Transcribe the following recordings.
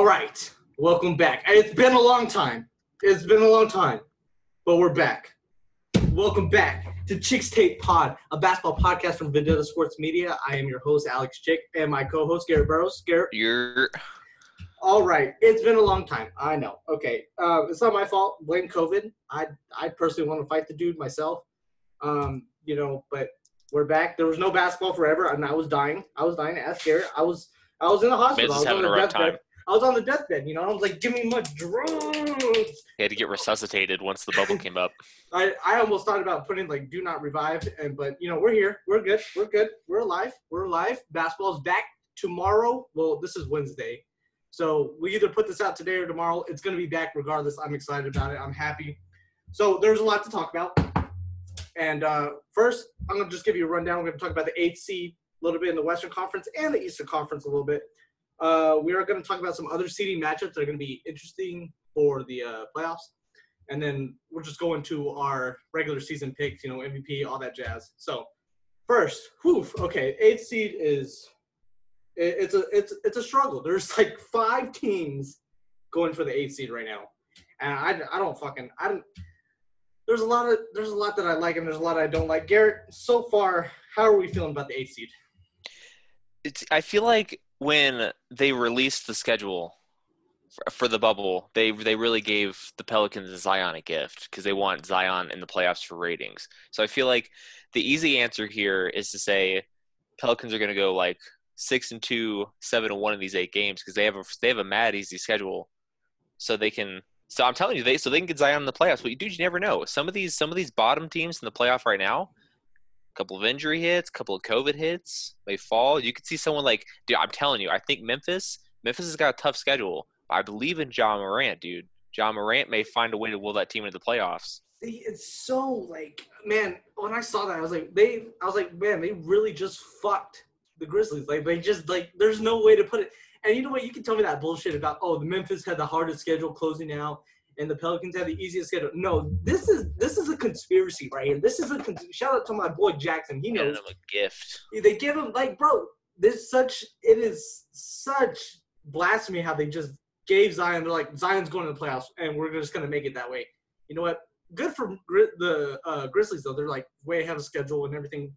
All right, welcome back. It's been a long time. It's been a long time, but we're back. Welcome back to Chicks Tape Pod, a basketball podcast from Vendetta Sports Media. I am your host, Alex Chick, and my co-host, Garrett Burrows. Garrett. You're All right, it's been a long time. I know. Okay, uh, it's not my fault. Blame COVID. I I personally want to fight the dude myself. Um, you know, but we're back. There was no basketball forever, and I was dying. I was dying. Ask Garrett. I was I was in the hospital. I Miz is was having a rough time. I was on the deathbed. You know, I was like, "Give me my drugs." He had to get resuscitated once the bubble came up. I, I almost thought about putting like do not revive and but you know we're here. We're good. We're good. We're alive. We're alive. Basketball's back tomorrow. Well this is Wednesday. So we either put this out today or tomorrow. It's going to be back regardless. I'm excited about it. I'm happy. So there's a lot to talk about. And uh, first I'm going to just give you a rundown. We're going to talk about the eighth seed a little bit in the Western Conference and the Eastern Conference a little bit uh, we are going to talk about some other seeding matchups that are going to be interesting for the uh, playoffs and then we'll just go into our regular season picks, you know, MVP, all that jazz. So, first, whew, okay, eighth seed is it, it's a it's it's a struggle. There's like five teams going for the eighth seed right now, and I I don't fucking I don't. There's a lot of there's a lot that I like and there's a lot I don't like. Garrett, so far, how are we feeling about the eighth seed? It's, I feel like when they released the schedule for, the bubble, they they really gave the Pelicans a Zion gift because they want Zion in the playoffs for ratings. So I feel like the easy answer here is to say Pelicans are going to go like six and two, seven and one in these eight games because they have a they have a mad easy schedule, so they can. So I'm telling you, they so they can get Zion in the playoffs. But dude, you never know. Some of these some of these bottom teams in the playoff right now, couple of injury hits, couple of COVID hits, They fall. You could see someone like, dude, I'm telling you, I think Memphis. Memphis has got a tough schedule. I believe in Ja Morant, dude. Ja Morant may find a way to will that team into the playoffs. It's so like, man, when I saw that, I was like, they, I was like, man, they really just fucked the Grizzlies. Like, they just like, there's no way to put it. And you know what? You can tell me that bullshit about, oh, the Memphis had the hardest schedule closing out, and the Pelicans had the easiest schedule. No, this is this is a conspiracy right here. This is a con- shout out to my boy Jackson. He knows them a gift. they give him like, bro. There's such it is such blasphemy how they just gave Zion. They're like Zion's going to the playoffs, and we're just gonna make it that way. You know what? Good for Gri- the uh, Grizzlies though. They're like way ahead of schedule and everything.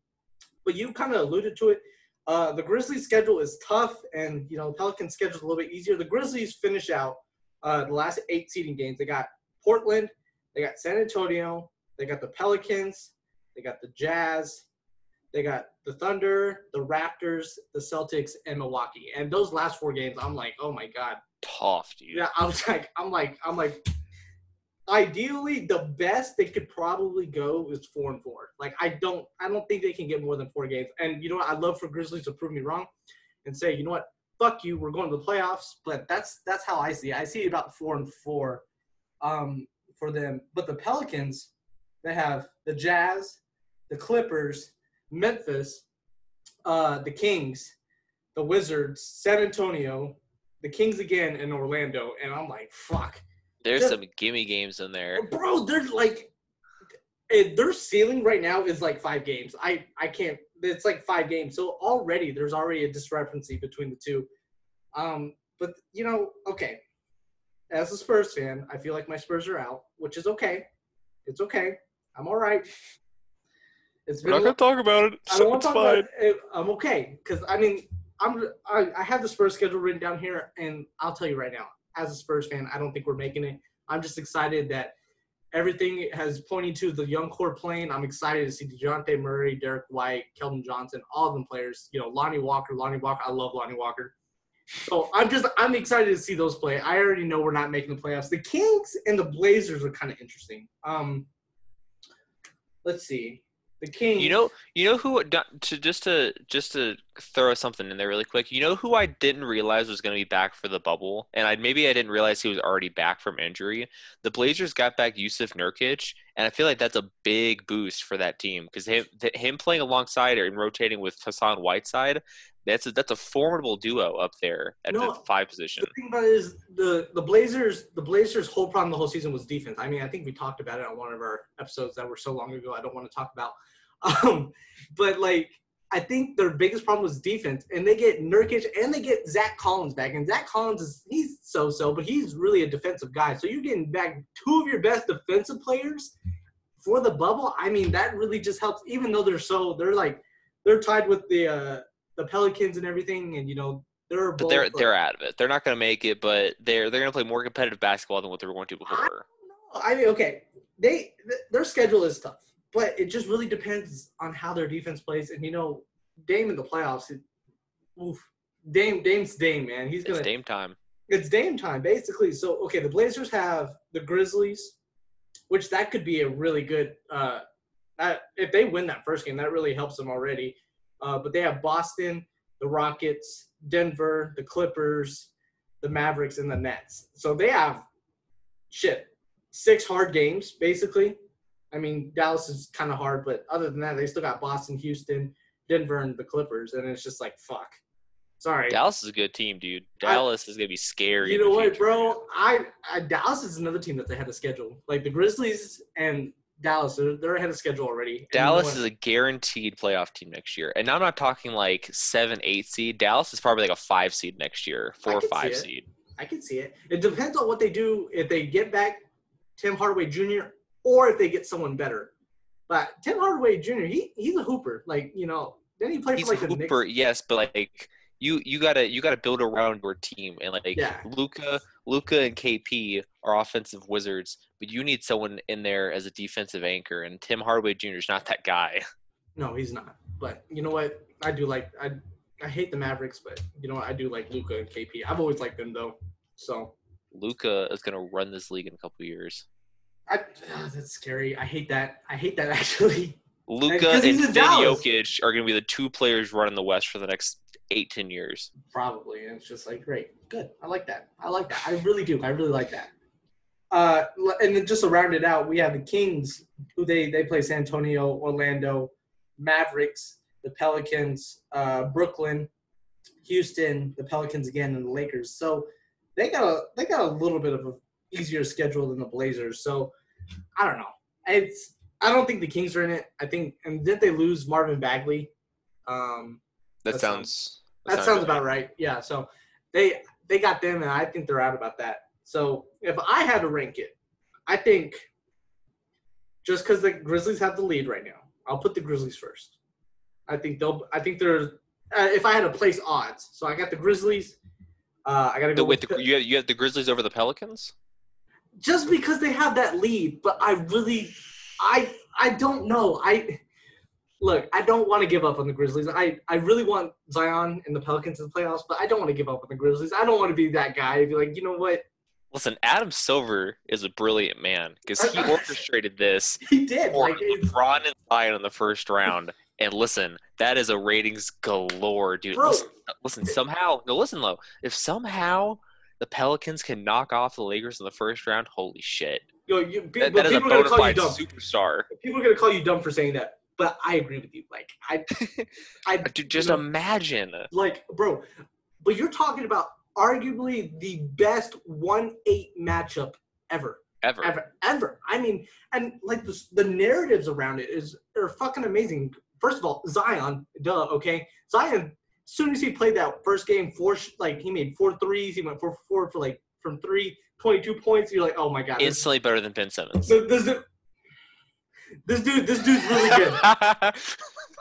But you kind of alluded to it. Uh, the Grizzlies' schedule is tough, and you know the Pelicans' schedule is a little bit easier. The Grizzlies finish out uh, the last eight seeding games. They got Portland, they got San Antonio, they got the Pelicans, they got the Jazz, they got the Thunder, the Raptors, the Celtics, and Milwaukee. And those last four games, I'm like, oh my god. Tough, dude. Yeah, I was like, I'm like, I'm like. Ideally, the best they could probably go is four and four. Like, I don't, I don't think they can get more than four games. And you know what? I'd love for Grizzlies to prove me wrong, and say, you know what? Fuck you. We're going to the playoffs. But that's that's how I see. it. I see about four and four, um, for them. But the Pelicans, they have the Jazz, the Clippers, Memphis, uh, the Kings, the Wizards, San Antonio, the Kings again, and Orlando. And I'm like, fuck. There's Just- some gimme games in there. Bro, they're like eh, their ceiling right now is like five games. I I can't. It's like five games. So already there's already a discrepancy between the two. Um, but you know, okay. As a Spurs fan, I feel like my Spurs are out, which is okay. It's okay. I'm all right. It's been a lo- talk about it. I don't want to talk about it. I'm okay because I mean I'm I, I have the Spurs schedule written down here, and I'll tell you right now, as a Spurs fan, I don't think we're making it. I'm just excited that everything has pointing to the young core playing. I'm excited to see Dejounte Murray, Derrick White, Keldon Johnson, all of them players. You know, Lonnie Walker, Lonnie Walker. I love Lonnie Walker. So I'm just I'm excited to see those play. I already know we're not making the playoffs. The Kings and the Blazers are kind of interesting. Um, let's see. The Kings. You know, you know who to just to just to throw something in there really quick. You know who I didn't realize was going to be back for the bubble, and I maybe I didn't realize he was already back from injury. The Blazers got back Jusuf Nurkic, and I feel like that's a big boost for that team because him him playing alongside and rotating with Hassan Whiteside, that's a that's a formidable duo up there at No, the five position. The thing about it is the the Blazers the Blazers whole problem the whole season was defense. I mean, I think we talked about it on one of our episodes that were so long ago. I don't want to talk about. Um, but like I think their biggest problem was defense, and they get Nurkic and they get Zach Collins back. And Zach Collins is he's so so, but he's really a defensive guy. So you're getting back two of your best defensive players for the bubble. I mean, that really just helps. Even though they're so they're like they're tied with the uh, the Pelicans and everything, and you know they're But they're like- they're out of it. They're not going to make it, but they're they're going to play more competitive basketball than what they were going to before. I mean, okay, they th- their schedule is tough, but it just really depends on how their defense plays. And you know, Dame in the playoffs, it, oof, Dame, Dame's Dame, man. He's It's gonna. Dame time. It's Dame time, basically. So okay, the Blazers have the Grizzlies, which that could be a really good. Uh, that if they win that first game, that really helps them already. Uh, but they have Boston, the Rockets, Denver, the Clippers, the Mavericks, and the Nets. So they have shit six hard games basically. I mean, Dallas is kind of hard, but other than that, they still got Boston, Houston, Denver, and the Clippers, and it's just like fuck. Sorry. Dallas is a good team, dude. Dallas is going to be scary. You know what, bro? I, I Dallas is another team that's ahead of schedule. Like the Grizzlies and Dallas, they're, they're ahead of schedule already. Dallas you is a guaranteed playoff team next year, and I'm not talking like seven, eight seed. Dallas is probably like a five seed next year, four or five seed. I can see it. It depends on what they do. If they get back Tim Hardaway Jr. or if they get someone better. But Tim Hardaway Jr. He he's a hooper. Like you know, then he played He's for a like the Knicks. hooper, yes, but like you, you gotta you gotta build around your team, and like Yeah. Luka, Luka and KP are offensive wizards, but you need someone in there as a defensive anchor, and Tim Hardaway Jr. is not that guy. No, he's not. But you know what? I do like I I hate the Mavericks, but you know what? I do like Luka and KP. I've always liked them though. So Luka is gonna run this league in a couple years. I ah, that's scary. I hate that. I hate that actually. Luka and Vin Jokic are gonna be the two players running the West for the next eight, ten years. Probably. And it's just like, great, good. I like that. I like that. I really do. I really like that. Uh, and then just to round it out, we have the Kings, who they they play San Antonio, Orlando, Mavericks, the Pelicans, uh, Brooklyn, Houston, the Pelicans again, and the Lakers. So they got a they got a little bit of a easier schedule than the Blazers. So I don't know. It's I don't think the Kings are in it. I think and did they lose Marvin Bagley? Um, That, That sounds. that sounds about right. Yeah. So they they got them, and I think they're out about that. So if I had to rank it, I think just because the Grizzlies have the lead right now, I'll put the Grizzlies first. I think they'll. I think they're. Uh, if I had to place odds, so I got the Grizzlies. Uh, I got to The, go wait, with the, you have, you have the Grizzlies over the Pelicans. Just because they have that lead. But I really, I I don't know. I look. I don't want to give up on the Grizzlies. I I really want Zion and the Pelicans in the playoffs, but I don't want to give up on the Grizzlies. I don't want to be that guy. Be like, you know what? Listen, Adam Silver is a brilliant man because he orchestrated this He did. for Like, LeBron and Zion in the first round. And listen, that is a ratings galore, dude. Bro. Listen, listen, somehow, no, listen, though. If somehow the Pelicans can knock off the Lakers in the first round, holy shit. yo, you, pe- That, that is a people are gonna bona call you fide dumb. superstar. People are gonna call you dumb for saying that. But I agree with you. Like, I, I uh, Dude, just you know, imagine. like, bro. But you're talking about arguably the best one eight matchup ever. Ever. ever, ever. I mean, and like the, the narratives around it is are fucking amazing. First of all, Zion, duh, okay. Zion, as soon as he played that first game, four like he made four threes. He went for four for like from three, 22 points. You're like, oh my god, Instantly better than Ben Simmons. this, this, dude- this dude, this dude's really good.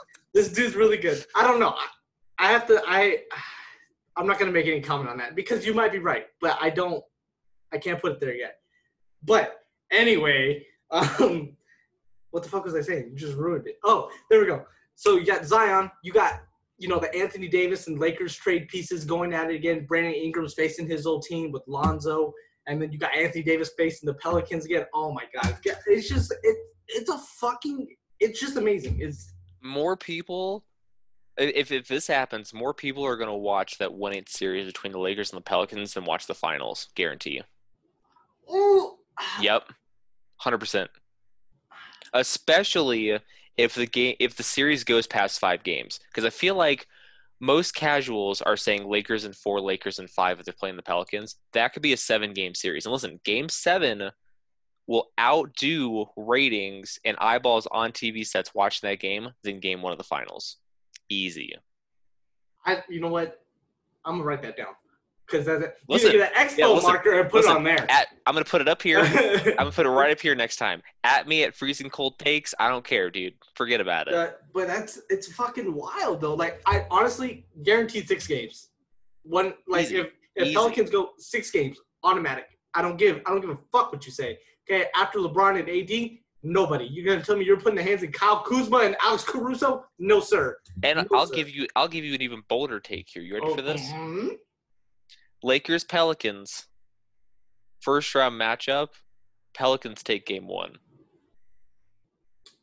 this dude's really good. I don't know. I, I have to. I I'm not gonna make any comment on that because you might be right, but I don't. I can't put it there yet. But anyway, um, what the fuck was I saying? You just ruined it. Oh, there we go. So you got Zion. You got you know the Anthony Davis and Lakers trade pieces going at it again. Brandon Ingram's facing his old team with Lonzo, and then you got Anthony Davis facing the Pelicans again. Oh my god, it's just it. It's a fucking. It's just amazing. It's more people if if this happens, more people are gonna watch that one eight series between the Lakers and the Pelicans than watch the finals. Guarantee you. oh, Yep, hundred percent. Especially if the game if the series goes past five games, because I feel like most casuals are saying Lakers and four, Lakers and five if they're playing the Pelicans. That could be a seven game series. And listen, game seven will outdo ratings and eyeballs on TV sets watching that game than game one of the finals. Easy. I, you know what? I'm gonna write that down because that's. You Listen, can get an expo yeah, listen, marker and put listen, it on there. At I'm gonna put it up here. I'm gonna put it right up here next time. At me at freezing cold takes. I don't care, dude. Forget about it. Uh, but that's it's fucking wild though. Like I honestly guaranteed six games. One like Easy. if if Easy. Pelicans go six games, automatic. I don't give I don't give a fuck what you say. Okay, after LeBron and AD, nobody. You're gonna tell me you're putting the hands in Kyle Kuzma and Alex Caruso? No, sir. And No, I'll sir. give you I'll give you an even bolder take here. You ready for this? mhm. Lakers Pelicans. First round matchup. Pelicans take game one.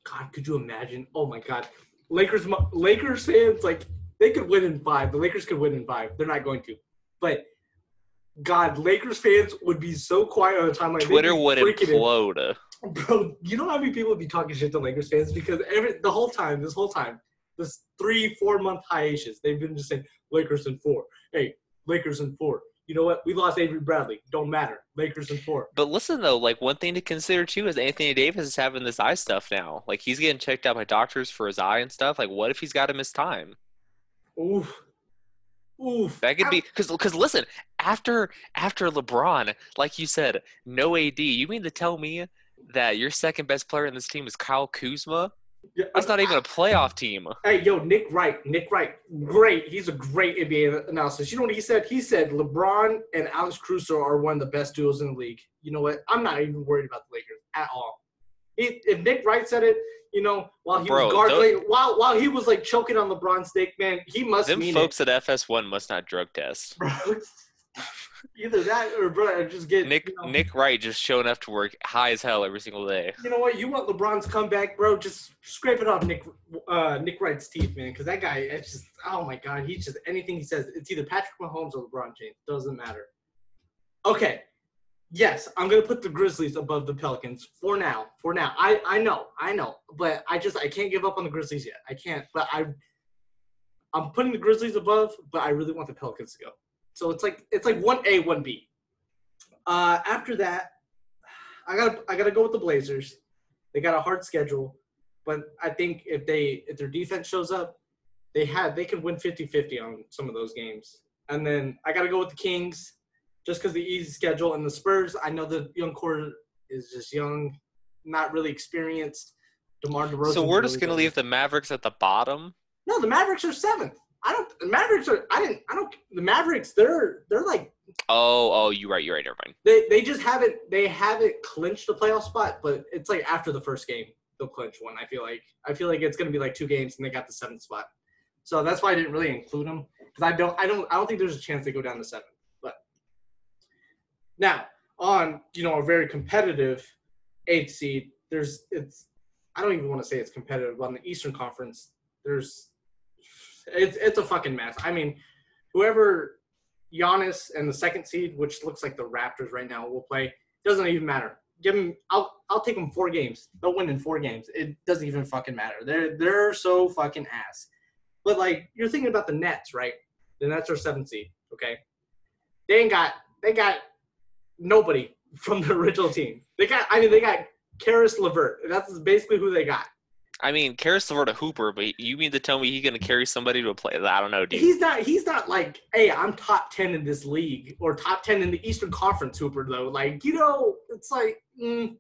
God, could you imagine? Oh my God, Lakers Lakers fans like they could win in five. The Lakers could win in five. They're not going to, but. God, Lakers fans would be so quiet on the timeline. They'd Twitter would freaking in- implode. Bro, you know how many people would be talking shit to Lakers fans because every the whole time, this whole time, this three, four month hiatus, they've been just saying Lakers in four. Hey, Lakers in four. You know what? We lost Avery Bradley. Don't matter. Lakers in four. But listen though, like one thing to consider too is Anthony Davis is having this eye stuff now. Like he's getting checked out by doctors for his eye and stuff. Like what if he's got to miss time? Oof. Oof. That could be because because listen, after after LeBron, like you said, no AD. You mean to tell me that your second best player in this team is Kyle Kuzma? That's not even a playoff team. Hey, yo, Nick Wright. Nick Wright. Great. He's a great NBA analysis. You know what he said? He said LeBron and Alex Caruso are one of the best duos in the league. You know what? I'm not even worried about the Lakers at all. He, if Nick Wright said it, you know, while he Bro, was gargling, while while he was like choking on LeBron's dick, man, he must Them folks at FS1 must not drug test. Either that or bro, just get Nick you know, Nick Wright just showing up to work high as hell every single day. You know what? You want LeBron's comeback, bro? Just scrape it off Nick uh, Nick Wright's teeth, man. Because that guy, it's just oh my god, he's just anything he says. It's either Patrick Mahomes or LeBron James. Doesn't matter. Okay, yes, I'm gonna put the Grizzlies above the Pelicans for now. For now, I I know, I know, but I just I can't give up on the Grizzlies yet. I can't. But I I'm putting the Grizzlies above, but I really want the Pelicans to go. So it's like it's like one A, one B. Uh, after that, I gotta I gotta go with the Blazers. They got a hard schedule, but I think if they if their defense shows up, they had they could win 50-50 on some of those games. And then I gotta go with the Kings, just because the easy schedule and the Spurs. I know the young core is just young, not really experienced. DeMar DeRozan. So we're just gonna leave the Mavericks at the bottom. No, the Mavericks are seventh. I don't. The Mavericks are. I didn't. I don't. The Mavericks. They're. They're like. Oh, oh, you're right. You're right. Never mind. They. They just haven't. They haven't clinched the playoff spot, but it's like after the first game they'll clinch one. I feel like. I feel like it's gonna be like two games and they got the seventh spot. So that's why I didn't really include them because I don't. I don't. I don't think there's a chance they go down to seven. But now on you know a very competitive eighth seed. There's. It's. I don't even want to say it's competitive but on the Eastern Conference. There's. It's it's a fucking mess. I mean, whoever Giannis and the second seed, which looks like the Raptors right now, will play. Doesn't even matter. Give them. I'll I'll take them four games. They'll win in four games. It doesn't even fucking matter. They're they're so fucking ass. But like you're thinking about the Nets, right? The Nets are seventh seed. Okay. They ain't got. They got nobody from the original team. They got. I mean, they got Caris LeVert. That's basically who they got. I mean, Caris LeVert a hooper, but you mean to tell me he's gonna carry somebody to a play? I don't know, dude. He's not. He's not like, hey, I'm top ten in this league or top ten in the Eastern Conference Hooper though. Like, you know, it's like, mm,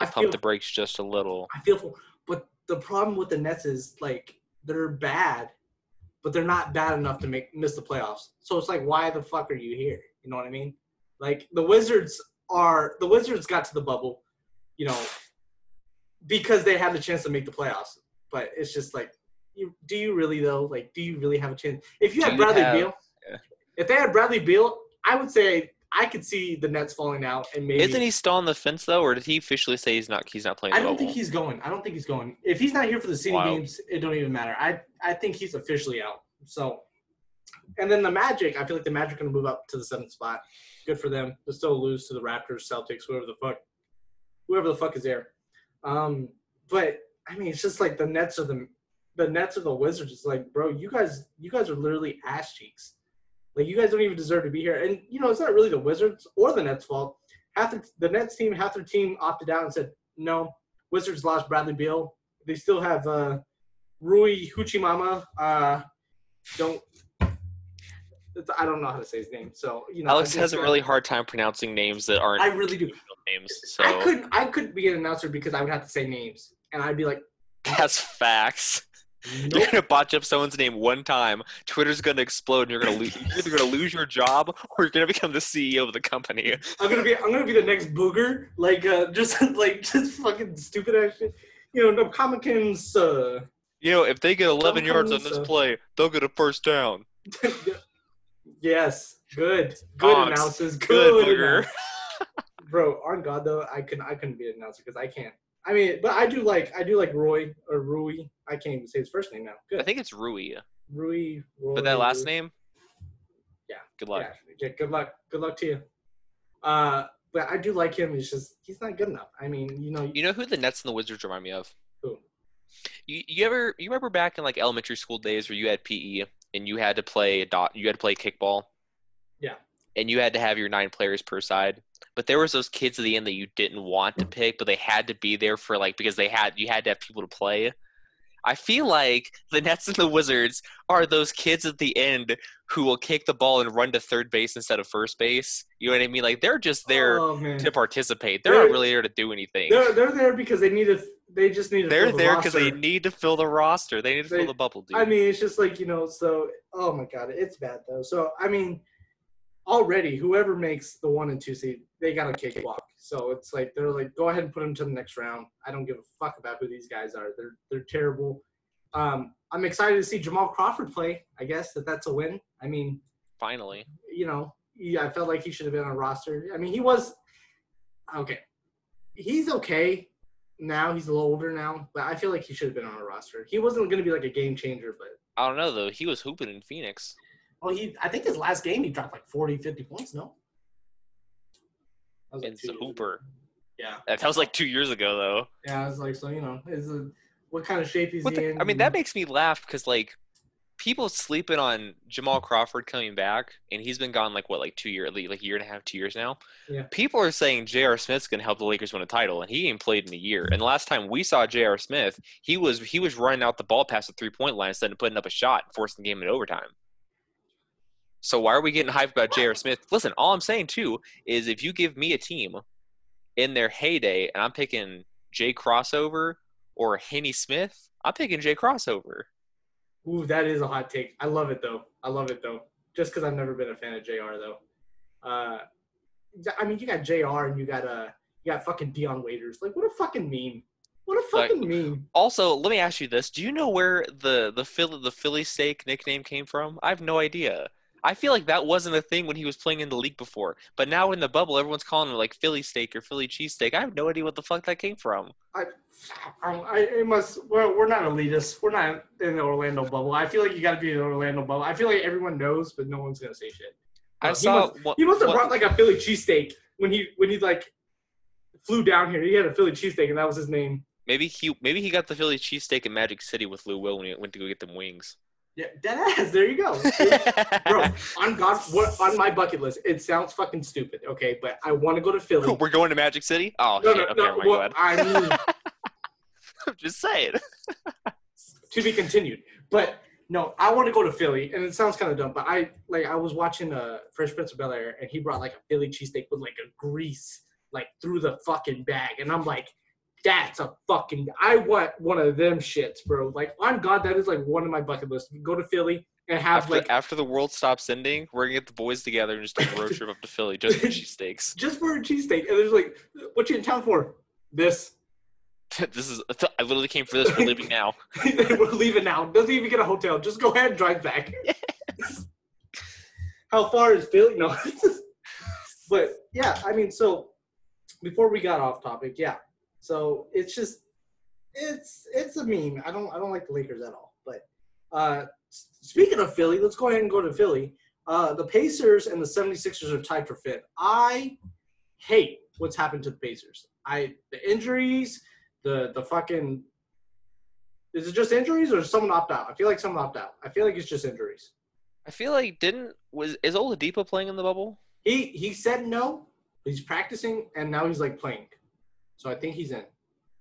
I Pump feel, the brakes just a little. I feel, for, but the problem with the Nets is like they're bad, but they're not bad enough to make miss the playoffs. So it's like, why the fuck are you here? You know what I mean? Like the Wizards are the Wizards got to the bubble, you know, because they had the chance to make the playoffs. But it's just like, you, do you really though? Like, do you really have a chance? If you had Bradley have- Beal, yeah. if they had Bradley Beal, I would say I could see the Nets falling out and maybe. Isn't he still on the fence though, or did he officially say he's not? He's not playing. I don't think he's going. I don't think he's going. If he's not here for the city Wow. games, it don't even matter. I I think he's officially out. So, and then the Magic, I feel like the Magic are gonna move up to the seventh spot. Good for them. They'll still lose to the Raptors, Celtics, whoever the fuck, whoever the fuck is there. Um, but I mean, it's just like the Nets are the the Nets are the Wizards. It's like, bro, you guys, you guys are literally ass cheeks. Like you guys don't even deserve to be here. And you know, it's not really the Wizards or the Nets' fault. Half the, the Nets team, half their team opted out and said, no, Wizards lost Bradley Beal. They still have uh Rui Hachimura. Uh, don't. I don't know how to say his name, so you know. Alex has a really hard time pronouncing names that aren't I really do. names. So I couldn't. I couldn't be an announcer because I would have to say names, and I'd be like, that's facts. You're gonna botch up someone's name one time. Twitter's gonna explode, and you're gonna lose. You're either gonna lose your job, or you're gonna become the CEO of the company. I'm gonna be. I'm gonna be the next booger. Like, uh, just like just fucking stupid ass shit. You know, no Comicans. Uh, You know, if they get 11 yards on this uh, play, they'll get a first down. Yes, good, good announcers, Good good, announce- Bro, on God though, I couldn't. I couldn't be an announcer because I can't. I mean, but I do like. I do like Roy or Rui. I can't even say his first name now. Good. I think it's Rui, Rui. Roy, but that last Rui. name. Yeah. Good luck. Yeah, yeah, good luck. Good luck to you. Uh, but I do like him. He's just he's not good enough. I mean, you know, You know who the Nets and the Wizards remind me of? Who? You, you ever you remember back in like elementary school days where you had PE and you had to play a dot you had to play kickball? Yeah. And you had to have your nine players per side. But there was those kids at the end that you didn't want to pick, but they had to be there for like because they had you had to have people to play. I feel like the Nets and the Wizards are those kids at the end who will kick the ball and run to third base instead of first base. You know what I mean? Like they're just there oh, to participate. They're They're- not really there to do anything. They're they're there because they need to. They just need to. They're fill the there because they need to fill the roster. They need to They- fill the bubble, dude. I mean, it's just like you know. So, oh my god, it's bad though. So, I mean, already whoever makes the one and two seed, they got a cakewalk. So it's like they're like, go ahead and put them to the next round. I don't give a fuck about who these guys are. They're they're terrible. Um, I'm excited to see Jamal Crawford play. I guess that that's a win. I mean, Finally, you know, yeah, I felt like he should have been on a roster. I mean, he was okay. He's okay now. He's a little older now, but I feel like he should have been on a roster. He wasn't going to be like a game changer, but I don't know though. He was hooping in Phoenix. Well, he. I think his last game he dropped like 40, 50 points. No, That was like It's a years ago. hooper. Yeah, That was like two years ago though. yeah. I was like, so you know, is a, what kind of shape he's the- in? I mean, that makes me laugh because like people sleeping on Jamal Crawford coming back, and he's been gone like what, like two years, like a year and a half, two years now. Yeah. People are saying J.R. Smith's gonna help the Lakers win a title, and he ain't played in a year. And the last time we saw J.R. Smith, he was he was running out the ball past the three point line instead of putting up a shot, forcing the game into overtime. So why are we getting hyped about J.R. Smith? Listen, all I'm saying too is if you give me a team in their heyday, and I'm picking Jay Crossover or Henny Smith, I'm picking Jay Crossover. Ooh, that is a hot take. I love it though. I love it though. Just because I've never been a fan of J.R. though. Uh, I mean, you got J.R. and you got uh, you got fucking Dion Waiters. Like, what a fucking meme. What a Like- fucking meme. Also, let me ask you this: Do you know where the the Philly the Philly steak nickname came from? I have no idea. I feel like that wasn't a thing when he was playing in the league before, but now in the bubble, everyone's calling him like Philly steak or Philly cheesesteak. I have no idea what the fuck that came from. I, I, it must. We're, we're not elitist. We're not in the Orlando bubble. I feel like you got to be in the Orlando bubble. I feel like everyone knows, but no one's gonna say shit. I he saw must- one- He must have brought like a Philly cheesesteak when he when he like flew down here. He had a Philly cheesesteak, and that was his name. maybe he maybe he got the Philly cheesesteak in Magic City with Lou Will when he went to go get them wings. Yeah. There you go. Bro, on God, what on my bucket list? It sounds fucking stupid, okay, but I want to go to Philly. We're going to Magic City. Oh no, shit! no, okay, no. Well. I mean, I'm just saying. to be continued. But no, I want to go to Philly, and it sounds kind of dumb, but I like I was watching uh Fresh Prince of Bel Air, and he brought like a Philly cheesesteak with like a grease like through the fucking bag, and I'm like, that's a fucking. I want one of them shits, bro. Like on God, that is like one of my bucket lists. Go to Philly and have After, like after the world stops ending, we're gonna get the boys together and just take a road trip up to Philly just for cheesesteaks. just for a cheesesteak, and there's like, what you in town for? This. this is I literally came for this. We're leaving now. We're leaving now. Doesn't even get a hotel. Just go ahead and drive back. How far is Philly? No. but yeah, I mean, so before we got off topic, yeah. So it's just it's it's a meme. I don't I don't like the Lakers at all. But uh speaking of Philly, let's go ahead and go to Philly. Uh the Pacers and the 76ers are tied for fifth. I hate what's happened to the Pacers. I the injuries, the the fucking is it just injuries or someone opt out? I feel like someone opt out. I feel like it's just injuries. I feel like didn't was is Oladipo playing in the bubble? He he said no. He's practicing and now he's like playing. So I think he's in.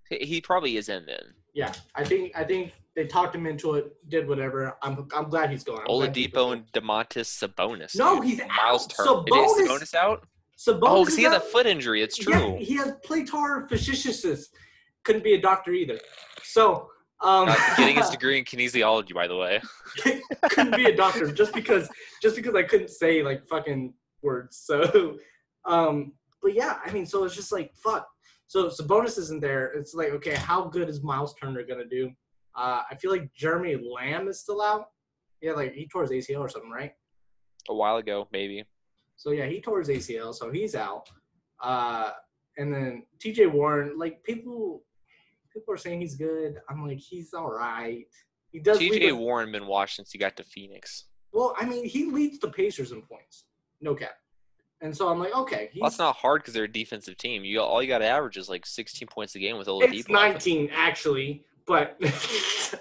He, probably is in then. Yeah, I think I think They talked him into it, did whatever. I'm I'm glad he's going. I'm Oladipo and Domantas Sabonis. No, he's Miles out. Turner. Is Sabonis- Sabonis out? Sabonis Oh, because he has a foot injury. It's true. Yeah, he has plantar fasciitis. Couldn't be a doctor either. So um, getting his degree in kinesiology, by the way. couldn't be a doctor just because just because I couldn't say like fucking words. So, um, but yeah, I mean, so it's just like fuck. So Sabonis isn't there. It's like okay, how good is Miles Turner gonna do? Uh, I feel like Jeremy Lamb is still out. Yeah, like he tore his ACL or something, right? A while ago, maybe. So yeah, he tore his ACL, so he's out. Uh, and then T.J. Warren, like people, people are saying he's good. I'm like, he's all right. He does. TJ Warren been watched since he got to Phoenix. Well, I mean, he leads the Pacers in points, no cap. And so I'm like, okay, he's Well, that's not hard because they're a defensive team. You all you got to average is like 16 points a game with Oladipo. it's 19 actually, but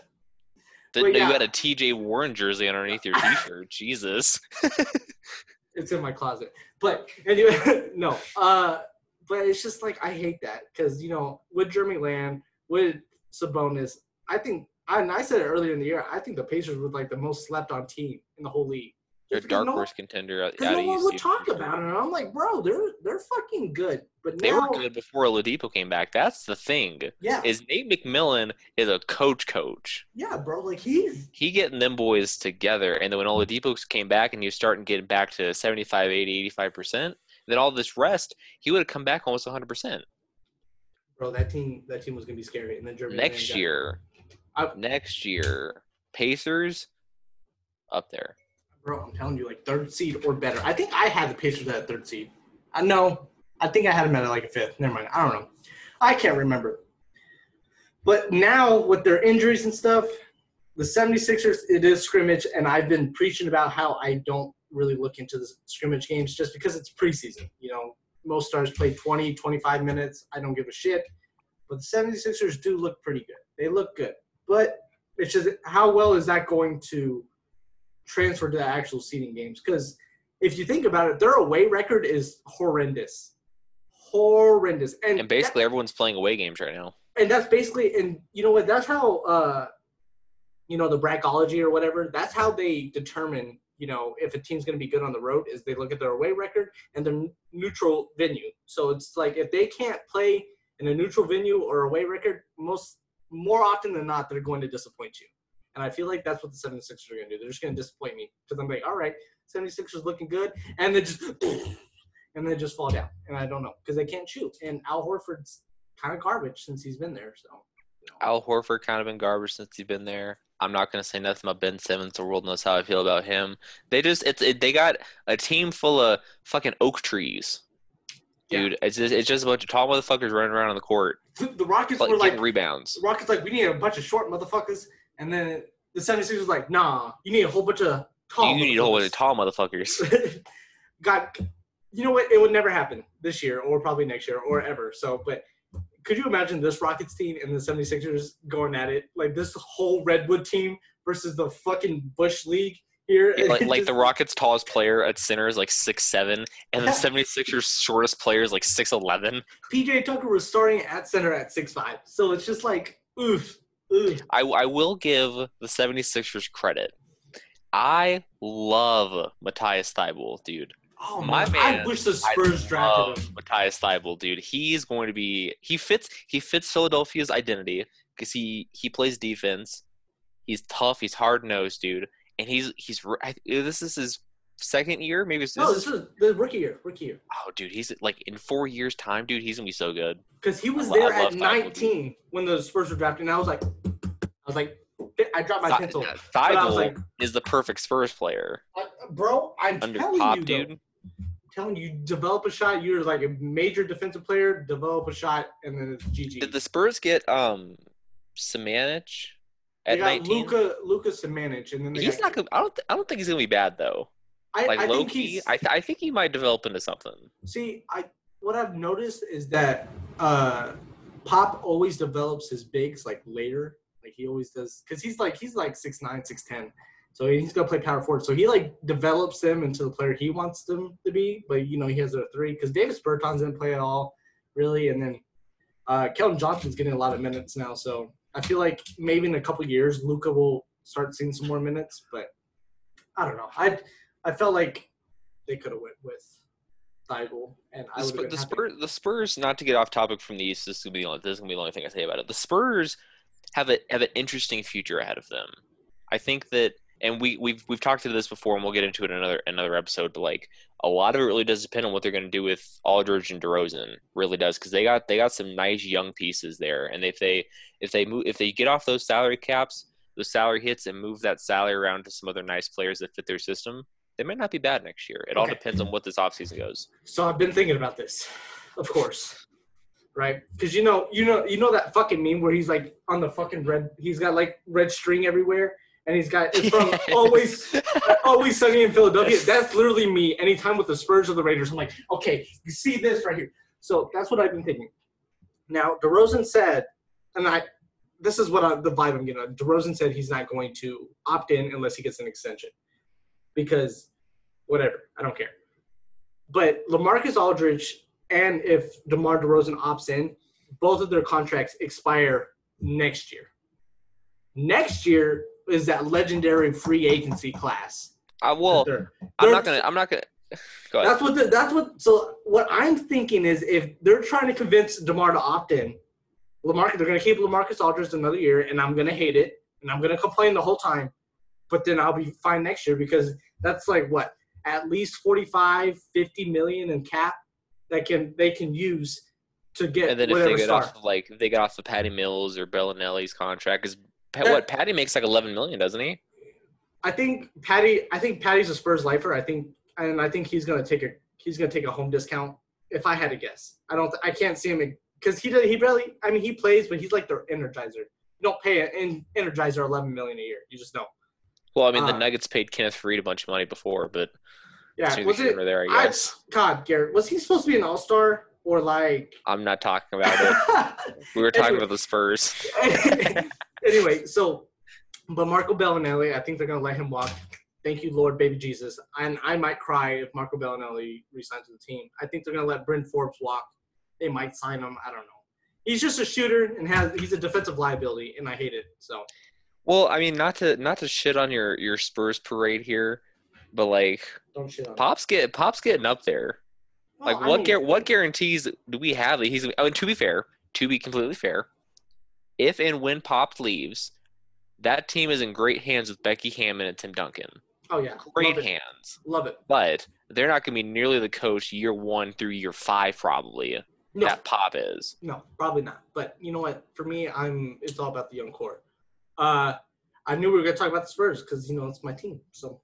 Well, you yeah. got a TJ Warren jersey underneath your T-shirt. Jesus. it's in my closet. But anyway, no. Uh, but it's just like I hate that because you know with Jeremy Lamb, with Sabonis, I think and I said it earlier in the year. I think the Pacers were like the most slept on team in the whole league. They're a dark no, horse contender out, out no one would talk about it, and I'm like, bro, they're they're fucking good. But They now, were good before Oladipo came back. That's the thing. yeah, Is Nate McMillan is a coach coach. yeah, bro. Like he's He getting them boys together, and then when mm. Oladipo came back and he was starting getting back to 75, 80, 85 percent, then all this rest, he would have come back almost 100 percent bro. That team, that team was gonna be scary. And then Jeremy next year. I- Next year, Pacers up there. Bro. I'm telling you, like third seed or better. I think I had the Pacers at third seed. Uh, I know. I think I had them at like a fifth. Never mind. I don't know. I can't remember. But now with their injuries and stuff, the 76ers, it is scrimmage, and I've been preaching about how I don't really look into the scrimmage games just because it's preseason. You know, most stars play 20, 25 minutes. I don't give a shit. But the 76ers do look pretty good. They look good. But it's just how well is that going to transfer to the actual seeding games? Because if you think about it, their away record is horrendous. Horrendous. And, And basically, everyone's playing away games right now. and that's basically and you know what that's how uh you know the bracketology or whatever that's how they determine you know if a team's going to be good on the road is they look at their away record and their n- neutral venue so it's like if they can't play in a neutral venue or away record most more often than not they're going to disappoint you and i feel like that's what the 76ers are going to do they're just going to disappoint me because i'm like all right 76ers looking good and then just and then just fall down and i don't know because they can't shoot and al horford's kind of garbage since he's been there. So Al Horford kind of been garbage since he's been there. I'm not gonna say nothing about Ben Simmons. The world knows how I feel about him. They just it's it, they got a team full of fucking oak trees, Yeah. dude. It's just it's just a bunch of tall motherfuckers running around on the court, the Rockets like were like rebounds. the Rockets like we need a bunch of short motherfuckers, and then the 76ers was like, nah, you need a whole bunch of tall. You need a whole bunch of motherfuckers." tall motherfuckers. Got you know what? It would never happen this year, or probably next year, or ever. So, but could you imagine this Rockets team and the 76ers going at it like this whole Redwood team versus the fucking Bush League here? like It like the Rockets' tallest player at center is like six seven, and the Yeah. 76ers' shortest player is like six eleven. PJ Tucker was starting at center at six five. So it's just like oof. Mm. I, I will give the 76ers credit. I love Matisse Thybulle, dude. Oh My man, I wish the Spurs I drafted love him. Matisse Thybulle, dude. He's going to be he fits he fits Philadelphia's identity because he he plays defense. He's tough. He's hard nosed, dude. And he's he's I, this is his second year, maybe it's, No, this this is, the rookie year, rookie year, oh, dude, he's like in four years' time, dude. He's gonna be so good. because he was I there at 19 when the Spurs were drafted, and I was like, I was like, I dropped my Th- pencil. Th- But I was Thybulle like, is the perfect Spurs player uh, bro, I'm under telling Pop, you, though, dude. telling you, develop a shot. You're like a major defensive player. Develop a shot, and then it's GG. Did the Spurs get um Samanic they at got 19? Luka, Luka Samanic, and then He's not gonna. I don't. th- I don't think he's gonna be bad though. I, Like I low think key. I, th- I think he might develop into something. See, I what I've noticed is that uh Pop always develops his bigs like later. Like he always does because he's like he's like six nine, six ten. So he's gonna play power forward. So he like develops them into the player he wants them to be. But you know, he has a three because Davis Bertans didn't play at all, really. And then uh Keldon Johnson's getting a lot of minutes now, so I feel like maybe in a couple years Luka will start seeing some more minutes, but I don't know. I I felt like they could have went with Thybulle, and I The, the. Spurs, the Spurs, not to get off topic from the East, this is gonna be the only, this is gonna be the only thing I say about it. The Spurs have a have an interesting future ahead of them. I think that, and we we've we've talked to this before, and we'll get into it in another another episode. But like a lot of it really does depend on what they're gonna do with Aldridge and DeRozan. Really does because they got they got some nice young pieces there, and if they if they move if they get off those salary caps, those salary hits, and move that salary around to some other nice players that fit their system. They might not be bad next year. It all depends on what this offseason goes. So I've been thinking about this, of course, right? Because you know, you know, you know that fucking meme where he's like on the fucking red. He's got like red string everywhere, and he's got it's from always always sunny in Philadelphia. That's literally me. Anytime with the Spurs or the Raiders, I'm like, okay, you see this right here. So that's what I've been thinking. Now, DeRozan said, and I, this is what I, the vibe I'm getting. DeRozan said he's not going to opt in unless he gets an extension, because whatever, I don't care. But Lamarcus Aldridge and if DeMar DeRozan opts in, both of their contracts expire next year. Next year is that legendary free agency class. Uh, well, They're- I'm not gonna. I'm not gonna. Go ahead. That's what. The, that's what. So what I'm thinking is, if they're trying to convince Demar to opt in, Lamarcus, they're going to keep Lamarcus Aldridge another year, and I'm going to hate it, and I'm going to complain the whole time, but then I'll be fine next year because that's like what at least 45, 50 million in cap that can they can use to get And then if they get star. off of like if they get off the Patty Mills or Belinelli's contract, because what Patty makes like 11 million, doesn't he? I think Patty. I think Patty's a Spurs lifer. I think, and I think he's gonna take a he's gonna take a home discount. If I had to guess, I don't. I can't see him because he. He barely. I mean, he plays, but he's like their energizer. You don't pay an energizer 11 million a year. You just don't. Well, I mean, the Uh, Nuggets paid Kenneth Faried a bunch of money before, but Yeah. Was it? there, I I, guess. God, Garrett, was he supposed to be an All Star or like? I'm not talking about it. We were talking Anyway. about the Spurs. anyway, so but Marco Belinelli, I think they're gonna let him walk. Thank you, Lord, baby Jesus. And I might cry if Marco Belinelli resigns to the team. I think they're gonna let Bryn Forbes walk. They might sign him. I don't know. He's just a shooter and has he's a defensive liability, and I hate it. So Well, I mean, not to not to shit on your your Spurs parade here, but like don't shit on. him. Pop's get Pop's getting up there. Well, Like I what mean, gar- what guarantees do we have that he's? I mean, to be fair, to be completely fair, if and when Pop leaves, that team is in great hands with Becky Hammon and Tim Duncan. Oh yeah, Great love hands, Love it. but they're not going to be nearly the coach year one through year five probably No, that Pop is. No, probably not. But you know what? For me, I'm it's all about the young core. Uh, I knew we were gonna talk about the Spurs because you know it's my team. So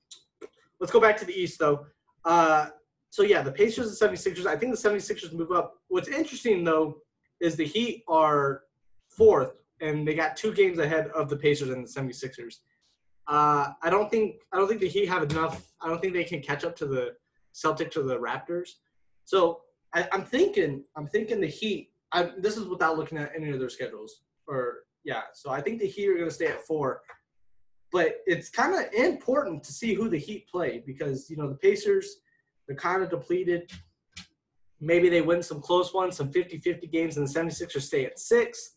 let's go back to the East though. Uh, so yeah, the Pacers and 76ers. I think the 76ers move up. What's interesting though is the Heat are fourth and they got two games ahead of the Pacers and the 76ers. Uh, I don't think I don't think the Heat have enough. I don't think they can catch up to the Celtics or the Raptors. So I, I'm thinking I'm thinking the Heat. I, this is without looking at any of their schedules. Or yeah, so I think the Heat are going to stay at four. But it's kind of important to see who the Heat play because you know the Pacers they're kind of depleted. Maybe they win some close ones, some 50-50 games, and the 76ers stay at six.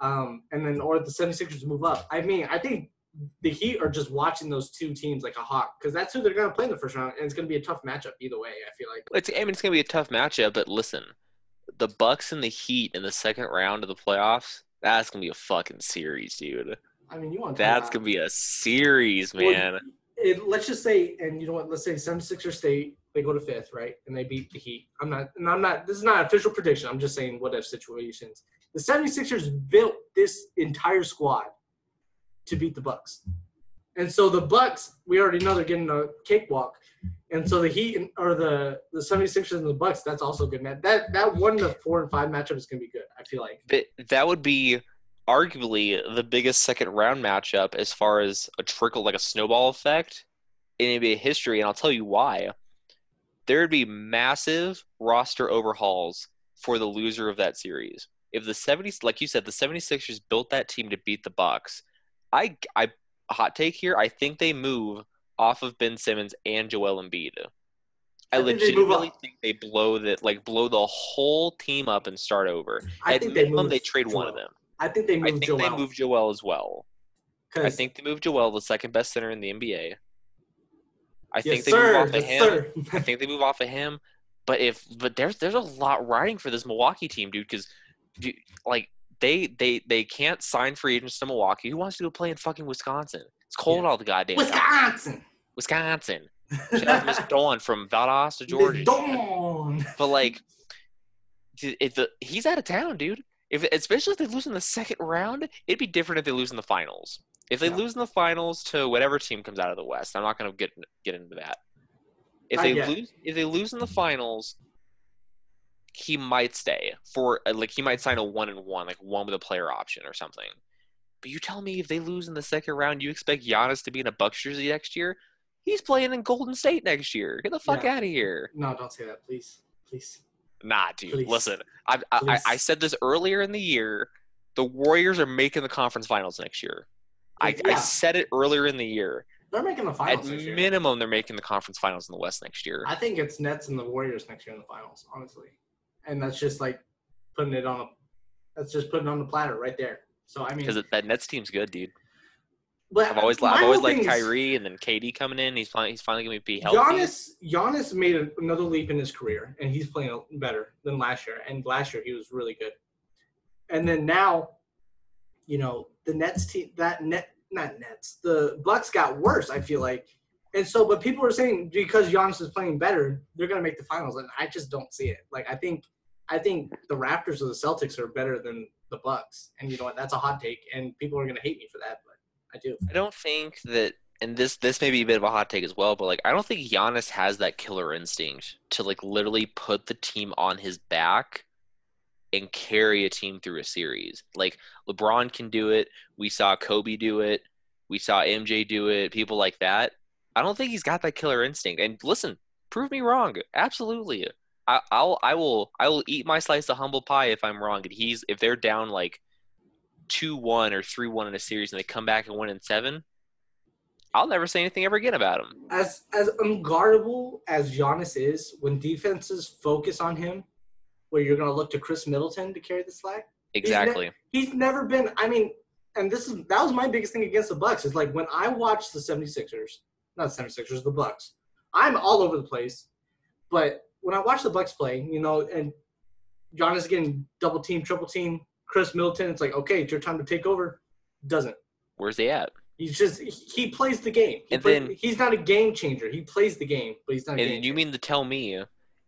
Um, and then or the 76ers move up. I mean, I think the Heat are just watching those two teams like a hawk because that's who they're going to play in the first round, and it's going to be a tough matchup either way. I feel like. It's I mean it's going to be a tough matchup, but listen, the Bucks and the Heat in the second round of the playoffs. That's gonna be a fucking series, dude. I mean, you want That's gonna be a series, Well, man. it, let's just say, and you know what? Let's say 76ers stay, they go to fifth, right? And they beat the Heat. I'm not, and I'm not, this is not an official prediction. I'm just saying what if situations. The 76ers built this entire squad to beat the Bucks. And so the Bucks, we already know they're getting a cakewalk. And so the Heat and, or the the 76ers and the Bucks, that's also good. Man, that that one to four and five matchup is gonna be good. I feel like. That that would be arguably the biggest second round matchup as far as a trickle, like a snowball effect in NBA history, and I'll tell you why. There would be massive roster overhauls for the loser of that series. If the 70s, like you said, the 76ers built that team to beat the Bucks, I, I, hot take here, I think they move off of Ben Simmons and Joel Embiid. I, I think they move legitimately think they blow that, like blow the whole team up and start over. I At think they move they trade one of them. I think they I think Joel. they moved Joel as well. I think they moved Joel, the second best center in the NBA. I yes, think they sir, move off of yes, him. I think they move off of him. But if but there's there's a lot riding for this Milwaukee team, dude. Because like they they they can't sign free agents to Milwaukee. Who wants to go play in fucking Wisconsin? It's cold Yeah. all the goddamn time. Wisconsin. Wisconsin. Out to Miss Dawn from Valdosta, Georgia. Dawn. But like, if the he's out of town, dude. If especially if they lose in the second round, it'd be different if they lose in the finals. If they Yeah. lose in the finals to whatever team comes out of the West, I'm not gonna get get into that. If they lose, if they lose in the finals, he might stay for uh, like he might sign a one and one, like one with a player option or something. But you tell me if they lose in the second round, you expect Giannis to be in a Bucks jersey next year? He's playing in Golden State next year. Get the fuck Yeah. out of here. No, don't say that, please. Please. Nah, dude. Please. Listen, I, I I said this earlier in the year. The Warriors are making the conference finals next year. I, I said it earlier in the year. They're making the At finals next year. minimum, they're making the conference finals in the West next year. I think it's Nets and the Warriors next year in the finals, honestly. And that's just like putting it on a that's just putting on the platter right there. So I mean Because that Nets team's good, dude. but I've always I've always liked Kyrie, and then KD coming in. He's finally he's finally gonna be healthy. Giannis Giannis made another leap in his career and he's playing better than last year. And last year he was really good. And then now, you know, the Nets team that net not Nets, the Bucks got worse, I feel like. And so but people are saying because Giannis is playing better, they're gonna make the finals. And I just don't see it. Like I think I think the Raptors or the Celtics are better than the Bucks. And you know what, that's a hot take and people are gonna hate me for that, but I do. I don't think that, and this this may be a bit of a hot take as well, but like I don't think Giannis has that killer instinct to like literally put the team on his back and carry a team through a series. Like LeBron can do it. We saw Kobe do it. We saw MJ do it. People like that. I don't think he's got that killer instinct. And listen, prove me wrong. Absolutely. I, I'll I will I will eat my slice of humble pie if I'm wrong. And he's if they're down like two one or three one in a series and they come back and win in seven, I'll never say anything ever again about him. as as unguardable as Giannis is, when defenses focus on him, where you're going to look to Khris Middleton to carry the slack, Exactly. he's never been. I mean, and this is that was my biggest thing against the Bucks is like when I watch the 76ers, not 76ers, the Bucks. I'm all over the place, but when I watch the Bucks play, you know, and Giannis getting double team, triple team, Khris Middleton, it's like okay, it's your time to take over. Doesn't. Where's he at? He's just he plays the game. He And play- then- he's not a game changer. He plays the game, but he's not. A game And you mean to tell me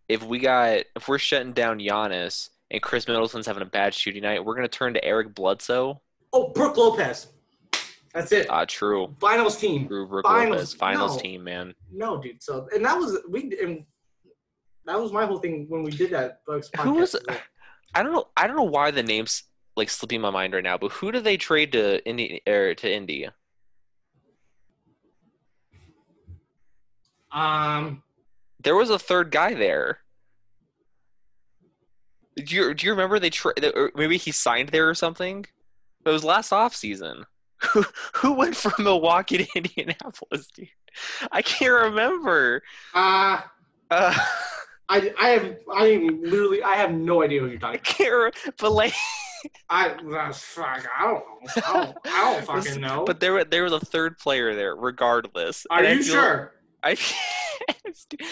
if we got if we're shutting down Giannis and Khris Middleton's having a bad shooting night, we're gonna turn to Eric Bledsoe? Oh, Brooke Lopez. That's it. Ah, true. Finals team. Drew Brook Finals- Lopez, finals no. team, man. No, dude. So and that was we and that was my whole thing when we did that Bucks podcast. Who was- I don't know. I don't know why the name's like slipping my mind right now. But who did they trade to Indy or to Indy? um There was a third guy there. Do you do you remember they tra- maybe he signed there or something? It was last off season. Who who went from Milwaukee to Indianapolis, dude? I can't remember. uh Uh, I I have I literally I have no idea what you're talking. Re- like, I uh, fuck I don't know. I don't, I don't fucking know. but there there was a third player there, regardless. are And you feel- sure? I,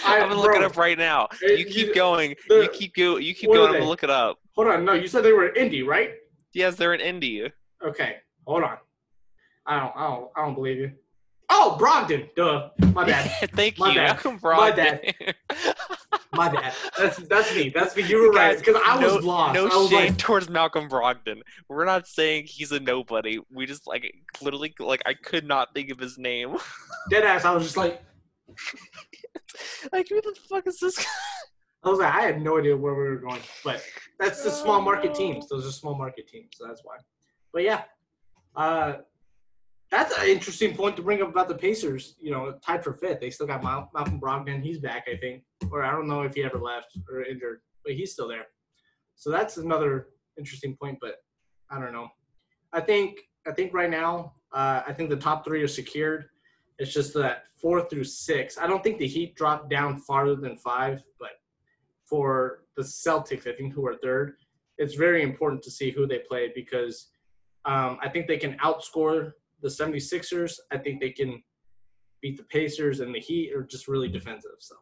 I- I'm gonna look it up right now. it- You keep going. the- you keep go. You keep going. I'm gonna look it up. Hold on. No, you said they were indie, right? Yes, they're in Indy. Okay. Hold on. I don't I don't I don't believe you. Oh, Brogdon. Duh. My bad. Thank My you, bad. Malcolm My Brogdon. My bad. That's that's me. That's me. You were right. Because I was no, lost. No I was shade like, towards Malcolm Brogdon. We're not saying he's a nobody. We just like literally like I could not think of his name. dead ass. I was just like, like who the fuck is this guy? I was like, I had no idea where we were going. But that's the small market teams. Those are small market teams. So that's why. But yeah, uh, that's an interesting point to bring up about the Pacers. You know, tied for fifth. They still got Mal- Malcolm Brogdon. He's back, I think, or I don't know if he ever left or injured, but he's still there. So that's another interesting point. But I don't know. I think I think right now, uh, I think the top three are secured. It's just that four through six. I don't think the Heat dropped down farther than five, but for the Celtics, I think who are third, it's very important to see who they play because Um, I think they can outscore the 76ers. I think they can beat the Pacers, and the Heat are just really defensive. So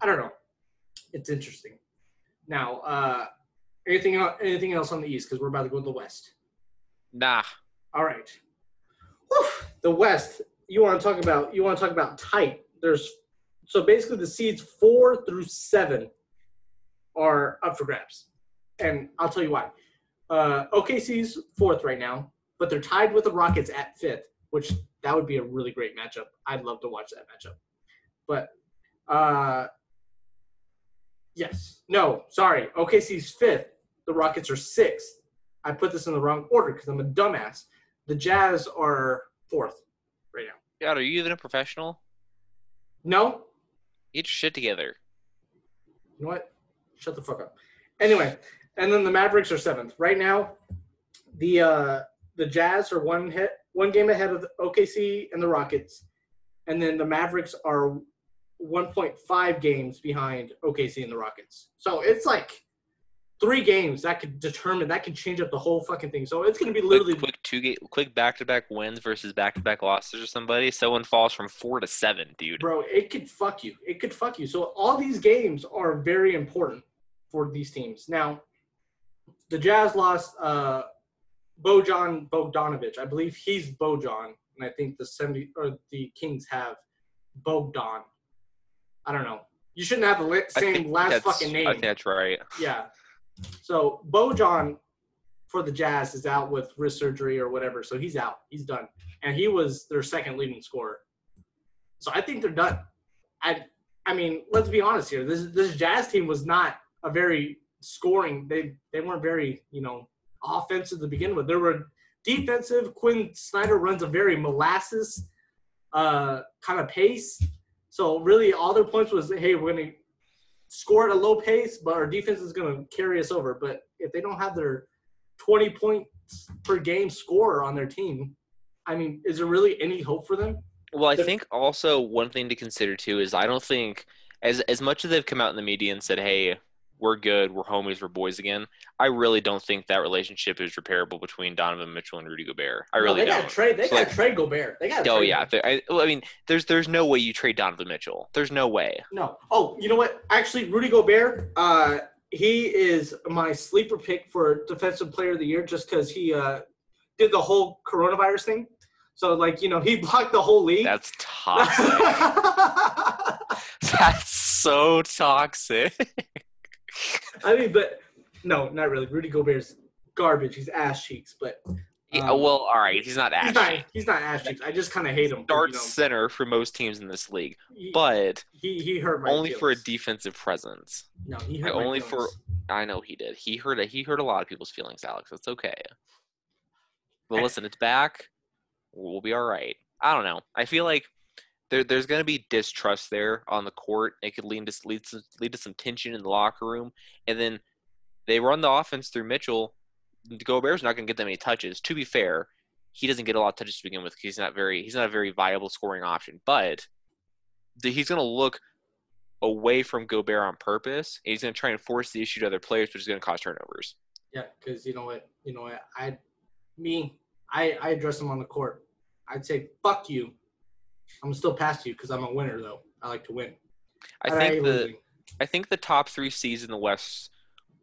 I don't know. It's interesting. Now, uh, anything el- anything else on the East? Because we're about to go to the West. Nah. All right. Whew. The West. You want to talk about? You want to talk about tight? There's so basically the seeds four through seven are up for grabs, and I'll tell you why. Uh, OKC's fourth right now, but they're tied with the Rockets at fifth, which that would be a really great matchup. I'd love to watch that matchup. But uh, yes, no, sorry, OKC's fifth. The Rockets are sixth. I put this in the wrong order because I'm a dumbass. The Jazz are fourth right now. God, are you even a professional? No, Get your shit together. You know what? Shut the fuck up. Anyway, and then the Mavericks are seventh right now. The uh, the Jazz are one hit, one game ahead of the OKC and the Rockets, and then the Mavericks are 1.5 games behind OKC and the Rockets. So it's like three games that could determine that could change up the whole fucking thing. So it's gonna be literally quick, quick two game, quick back to back wins versus back to back losses or somebody. Someone falls from four to seven, dude. bro it could fuck you it could fuck you so all these games are very important for these teams now the jazz lost uh bojan bogdanovic i believe he's bojan and i think the 70 or the kings have bogdan i don't know you shouldn't have the same last fucking I name think that's right. yeah so bojan for the jazz is out with wrist surgery or whatever so he's out he's done and he was their second leading scorer so I think they're done. I I mean, let's be honest here. This this Jazz team was not a very scoring. They they weren't very you know offensive to begin with. There were defensive. Quin Snyder runs a very molasses uh, kind of pace. So really, all their points was, hey, we're gonna score at a low pace, but our defense is gonna carry us over. But if they don't have their 20 points per game scorer on their team, I mean, is there really any hope for them? Well, I think also one thing to consider too is I don't think as as much as they've come out in the media and said, "Hey, we're good, we're homies, we're boys again." I really don't think that relationship is repairable between Donovan Mitchell and Rudy Gobert. I No, really they don't. They got trade. They So, got like- trade Gobert. They got. Oh yeah, I, I mean, there's there's no way you trade Donovan Mitchell. There's no way. No. Oh, you know what? Actually, Rudy Gobert. Uh, he is my sleeper pick for defensive player of the year just because he uh did the whole coronavirus thing. So like you know he blocked the whole league. That's toxic. That's so toxic. I mean, but no, not really. Rudy Gobert's garbage. He's ass cheeks, but Yeah, Um, well, all right, he's not he's not. He's not ass cheeks. I just kind of hate him. start you know, center for most teams in this league, he, but he he hurt my only for a defensive presence. No, he like, hurt my only for- I know he did. He hurt. He hurt a lot of people's feelings, Alex. It's okay. But listen, it's back. We'll be all right. I don't know. I feel like there, there's going to be distrust there on the court. It could lead to lead to, lead to some tension in the locker room, and then they run the offense through Mitchell. Gobert's not going to get them any touches. To be fair, he doesn't get a lot of touches to begin with. He's not very. He's not a very viable scoring option. But he's going to look away from Gobert on purpose. He's going to try and force the issue to other players, which is going to cause turnovers. Yeah, because you know what, you know what, I, me, I, I address him on the court. I'd say, "Fuck you." I'm still past you because I'm a winner, though. I like to win. I think the losing. I think the top three seeds in the West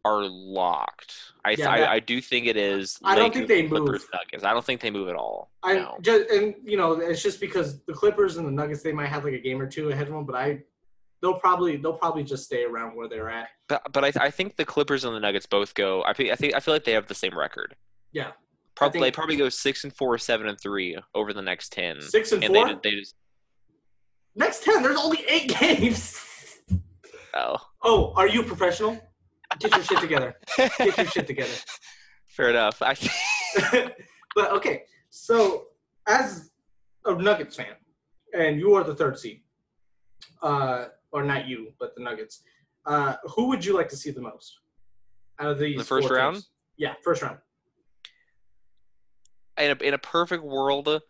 are locked. I Yeah, I, I do think it is. I don't Lakers, think they Clippers, move. Nuggets. I don't think they move at all. I no. just and you know it's just because the Clippers and the Nuggets they might have like a game or two ahead of them, but I, they'll probably they'll probably just stay around where they're at. But but I, I think the Clippers and the Nuggets both go. I think I think I feel like they have the same record. Yeah, Probably think- they probably go six and four, seven and three over the next ten. six and, and four. they they just Next ten, there's only eight games. oh Oh, are you a professional? Get your shit together. Get your shit together. fair enough. I but okay, so as a Nuggets fan, and you are the third seed, uh, or not you, but the Nuggets, uh, who would you like to see the most out of these? The first four round? teams? Yeah, first round. In a, in a perfect world,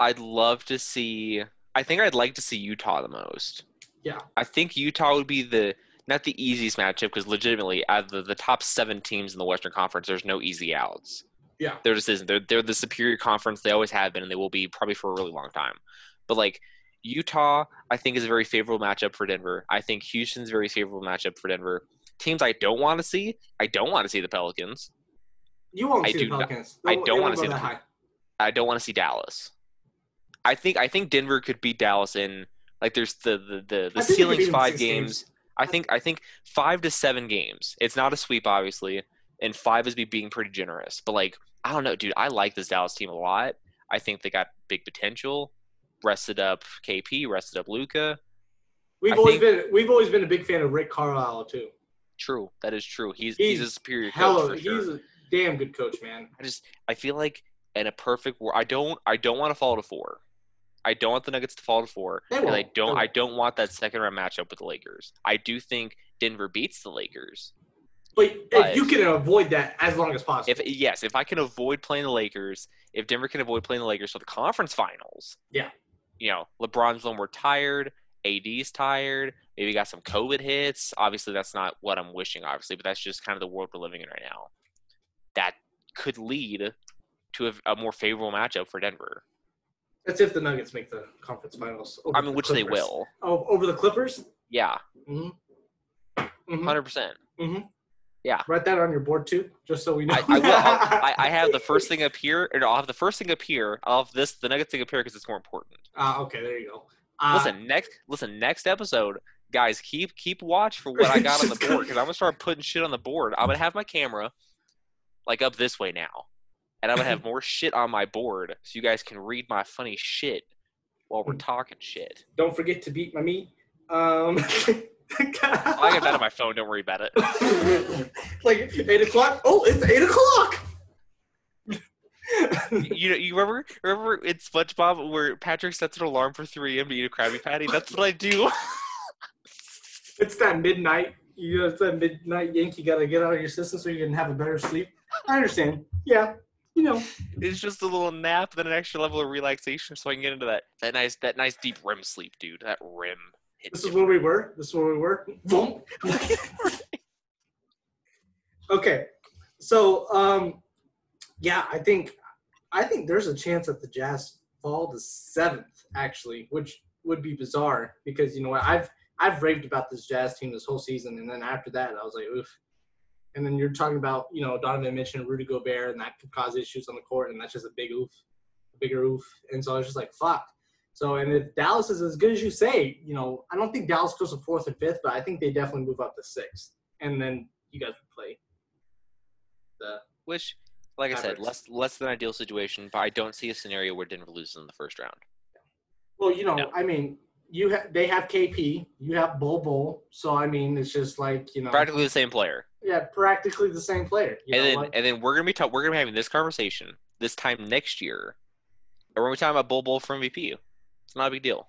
I'd love to see. I think I'd like to see Utah the most. Yeah. I think Utah would be the not the easiest matchup because legitimately, out of the, the top seven teams in the Western Conference, there's no easy outs. Yeah. There just isn't. They're they're the superior conference. They always have been, and they will be probably for a really long time. But like Utah, I think is a very favorable matchup for Denver. I think Houston's a very favorable matchup for Denver. Teams I don't want to see. I don't want to see the Pelicans. You won't I see do the not- Pelicans. I don't wanna see that the-. I don't want to see Dallas. I think I think Denver could beat Dallas in like there's the the the, the think they could ceiling's five six games. I think I think five to seven games. It's not a sweep, obviously, and five is me being pretty generous. But like, I don't know, dude. I like this Dallas team a lot. I think they got big potential. Rested up KP, rested up Luka. We've I always think- been we've always been a big fan of Rick Carlisle too. True, that is true. He's he's, He's a superior coach Hell, for sure. he's a damn good coach, man. I just I feel like in a perfect world, I don't I don't want to fall to four. I don't want the Nuggets to fall to four, They and I don't I don't want that second round matchup with the Lakers. I do think Denver beats the Lakers. But But- if you can avoid that as long as possible. If yes, if I can avoid playing the Lakers, if Denver can avoid playing the Lakers for the conference finals, Yeah. you know, LeBron's little more tired, AD's tired, maybe got some COVID hits. Obviously, that's not what I'm wishing, obviously, but that's just kind of the world we're living in right now. Could lead to a, a more favorable matchup for Denver. That's if the Nuggets make the conference finals. over I mean, the which they will. Oh, over the Clippers. Yeah, Mm-hmm. Mm-hmm. hundred percent. Yeah. Write that on your board too, just so we know. I, I will. I'll, I, I have the first thing up here, and I'll have the first thing up here. I'll have this, the Nuggets thing up here because it's more important. Ah, okay, there you go. Uh, listen, next, listen, next episode, guys, keep keep watch for what I got on the board because I'm gonna start putting shit on the board. I'm gonna have my camera like up this way now, and I'm gonna have more shit on my board so you guys can read my funny shit while we're talking shit. Don't forget to beat my meat. Um, I got that on my phone. Don't worry about it. like eight o'clock. Oh, it's eight o'clock. You know, you remember remember in SpongeBob where Patrick sets an alarm for 3 a.m. to eat a Krabby Patty? That's what I do. it's that midnight. You know, it's that midnight yank. You gotta get out of your system so you can have a better sleep. I understand. Yeah, you know. It's just a little nap, then an extra level of relaxation, so I can get into that that nice that nice deep REM sleep, dude. That REM. hits This is where we were. This is where we were. Boom. okay, so um, yeah, I think I think there's a chance that the Jazz fall to seventh, actually, which would be bizarre because you know what I've I've raved about this Jazz team this whole season, and then after that I was like, oof. And then you're talking about you know Donovan mentioned Rudy Gobert, and that could cause issues on the court, and that's just a big oof, a bigger oof. And so I was just like, fuck. So, and if Dallas is as good as you say, you know, I don't think Dallas goes to fourth and fifth, but I think they definitely move up to sixth. And then you guys would play the. Which, like I said, less less than ideal situation, but I don't see a scenario where Denver loses in the first round. Well, you know, No. I mean, you ha- they have KP, you have Bol Bol, so I mean, it's just like you know, Practically the same player. Yeah, practically the same player. You and know then what? and then we're gonna be talk, we're gonna be having this conversation this time next year. And we're gonna be talking about Bol Bol for MVP. It's not a big deal.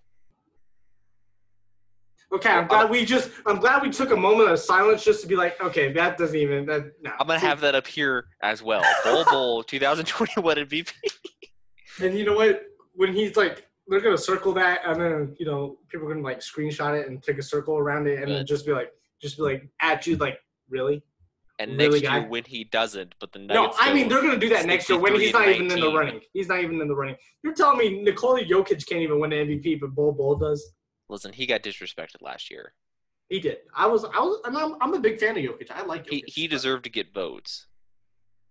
okay, I'm glad we just, I'm glad we took a moment of silence just to be like, okay, that doesn't even, that no. I'm gonna have that up here as well. Bol Bol 2021 MVP. And you know what? When he's like, they're gonna circle that, and then you know, people are gonna like screenshot it and take a circle around it, and then just be like, just be like at you, like really? And Really, next year guy? when he doesn't, but the No, I mean they're gonna do that next year when he's not 63 even in the running. He's not even in the running. You're telling me Nikola Jokic can't even win the MVP, but Bol Bol does? listen, he got disrespected last year. He did. I was, I was, and I'm, I'm a big fan of Jokic. I like Jokic. He he deserved to get votes.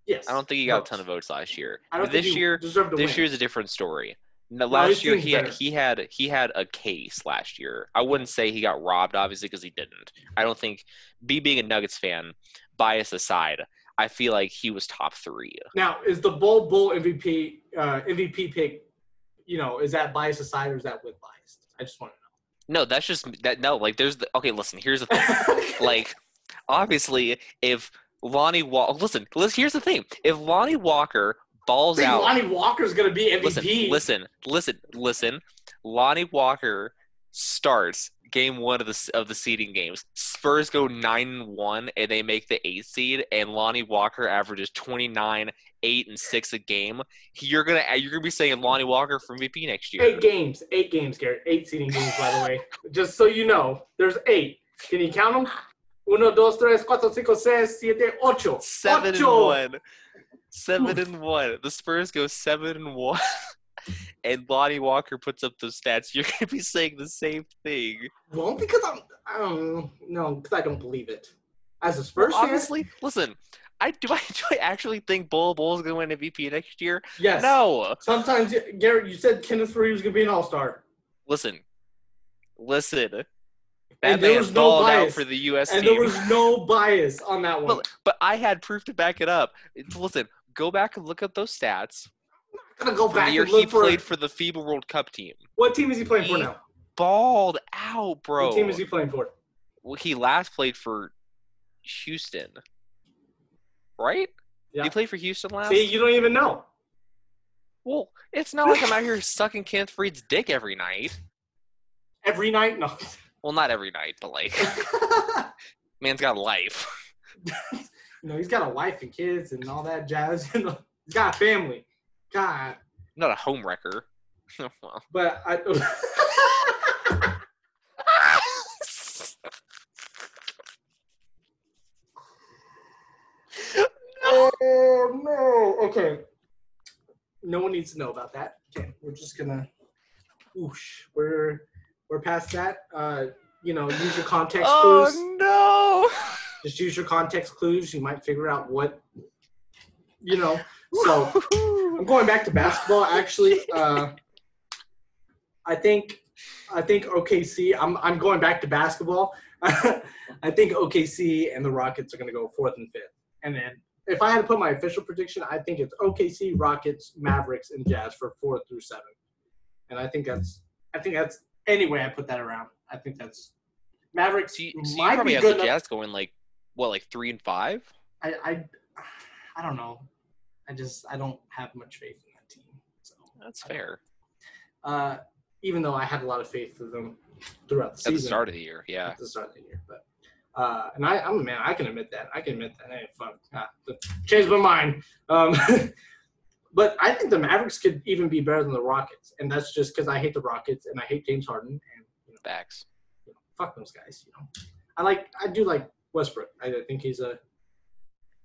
Yes. I don't think he got votes. a ton of votes last year. I don't this think he year, to this win. year's a different story. No, last year he had, better. he had he had a case last year. I wouldn't say he got robbed, obviously, because he didn't. I don't think. Me being a Nuggets fan, bias aside, I feel like he was top three. Now, is the Bol Bol MVP uh, MVP pick? You know, is that bias aside or is that with bias? I just want to know. No, that's just that. No, like there's the okay. Listen, here's the thing. like, obviously, if Lonnie Walker, listen, listen, here's the thing. If Lonnie Walker balls out, Lonnie Walker's gonna be MVP. listen, listen, listen, listen. Lonnie Walker starts game one of the of the seeding games. Spurs go nine and one, and they make the eighth seed. And Lonnie Walker averages twenty nine, eight and six a game. You're gonna you're gonna be saying Lonnie Walker for MVP next year. Eight games, eight games, Garrett. Eight seeding games, by the way. Just so you know, there's eight. Can you count them? Uno, dos, tres, cuatro, cinco, seis, siete, ocho. Seven and one. Seven and one. The Spurs go seven and one. and Lonnie Walker puts up those stats. You're gonna be saying the same thing. Well, because I'm, I don't know, because I don't believe it. As a Spurs Well, fan, honestly, listen. I do. I do. I actually think Bol Bol is gonna win MVP next year. yes. No. Sometimes, Garrett, you said Kenneth Faried was gonna be an All Star, Listen. Listen. That And there was no bias. for the U.S. and team. there was no bias on that one. but, but I had proof to back it up. Listen, go back and look up those stats. I'm gonna go For the back year and he look for played for the FIBA World Cup team. what team is he playing for now? Balled out, bro. What team is he playing for? Well, he last played for Houston, right? Yeah. Did he play for Houston last? See, you don't even know. Well, it's not like I'm out here sucking Kenneth Faried's dick every night. Every night, no. Well, not every night, but like, man's got life. you know, he's got a wife and kids and all that jazz. You know, he's got a family. God, not a home wrecker. well, but I. oh no! Okay, no one needs to know about that. Okay, we're just gonna. Whoosh, we're we're past that. Uh, you know, use your context clues. oh no! Just use your context clues. You might figure out what. You know, so I'm going back to basketball. Actually, uh, I think I think OKC. I'm I'm going back to basketball. I think OKC and the Rockets are going to go fourth and fifth. And then if I had to put my official prediction, I think it's OKC, Rockets, Mavericks, and Jazz for four through seven. And I think that's I think that's any way I put that around. I think that's Mavericks So you, so you might probably be have good the enough. Jazz going like what, like three and five? I, I I don't know. I just I don't have much faith in that team. So That's fair. uh, even though I had a lot of faith in them throughout the season At the start of the year, yeah. at the start of the year, but uh, and I I'm a man. I can admit that. I can admit that. Hey, fuck, ah, changed my mind. Um, but I think the Mavericks could even be better than the Rockets, and that's just because I hate the Rockets and I hate James Harden and you know, Facts. you know, fuck those guys. You know, I like I do like Westbrook. I think he's a,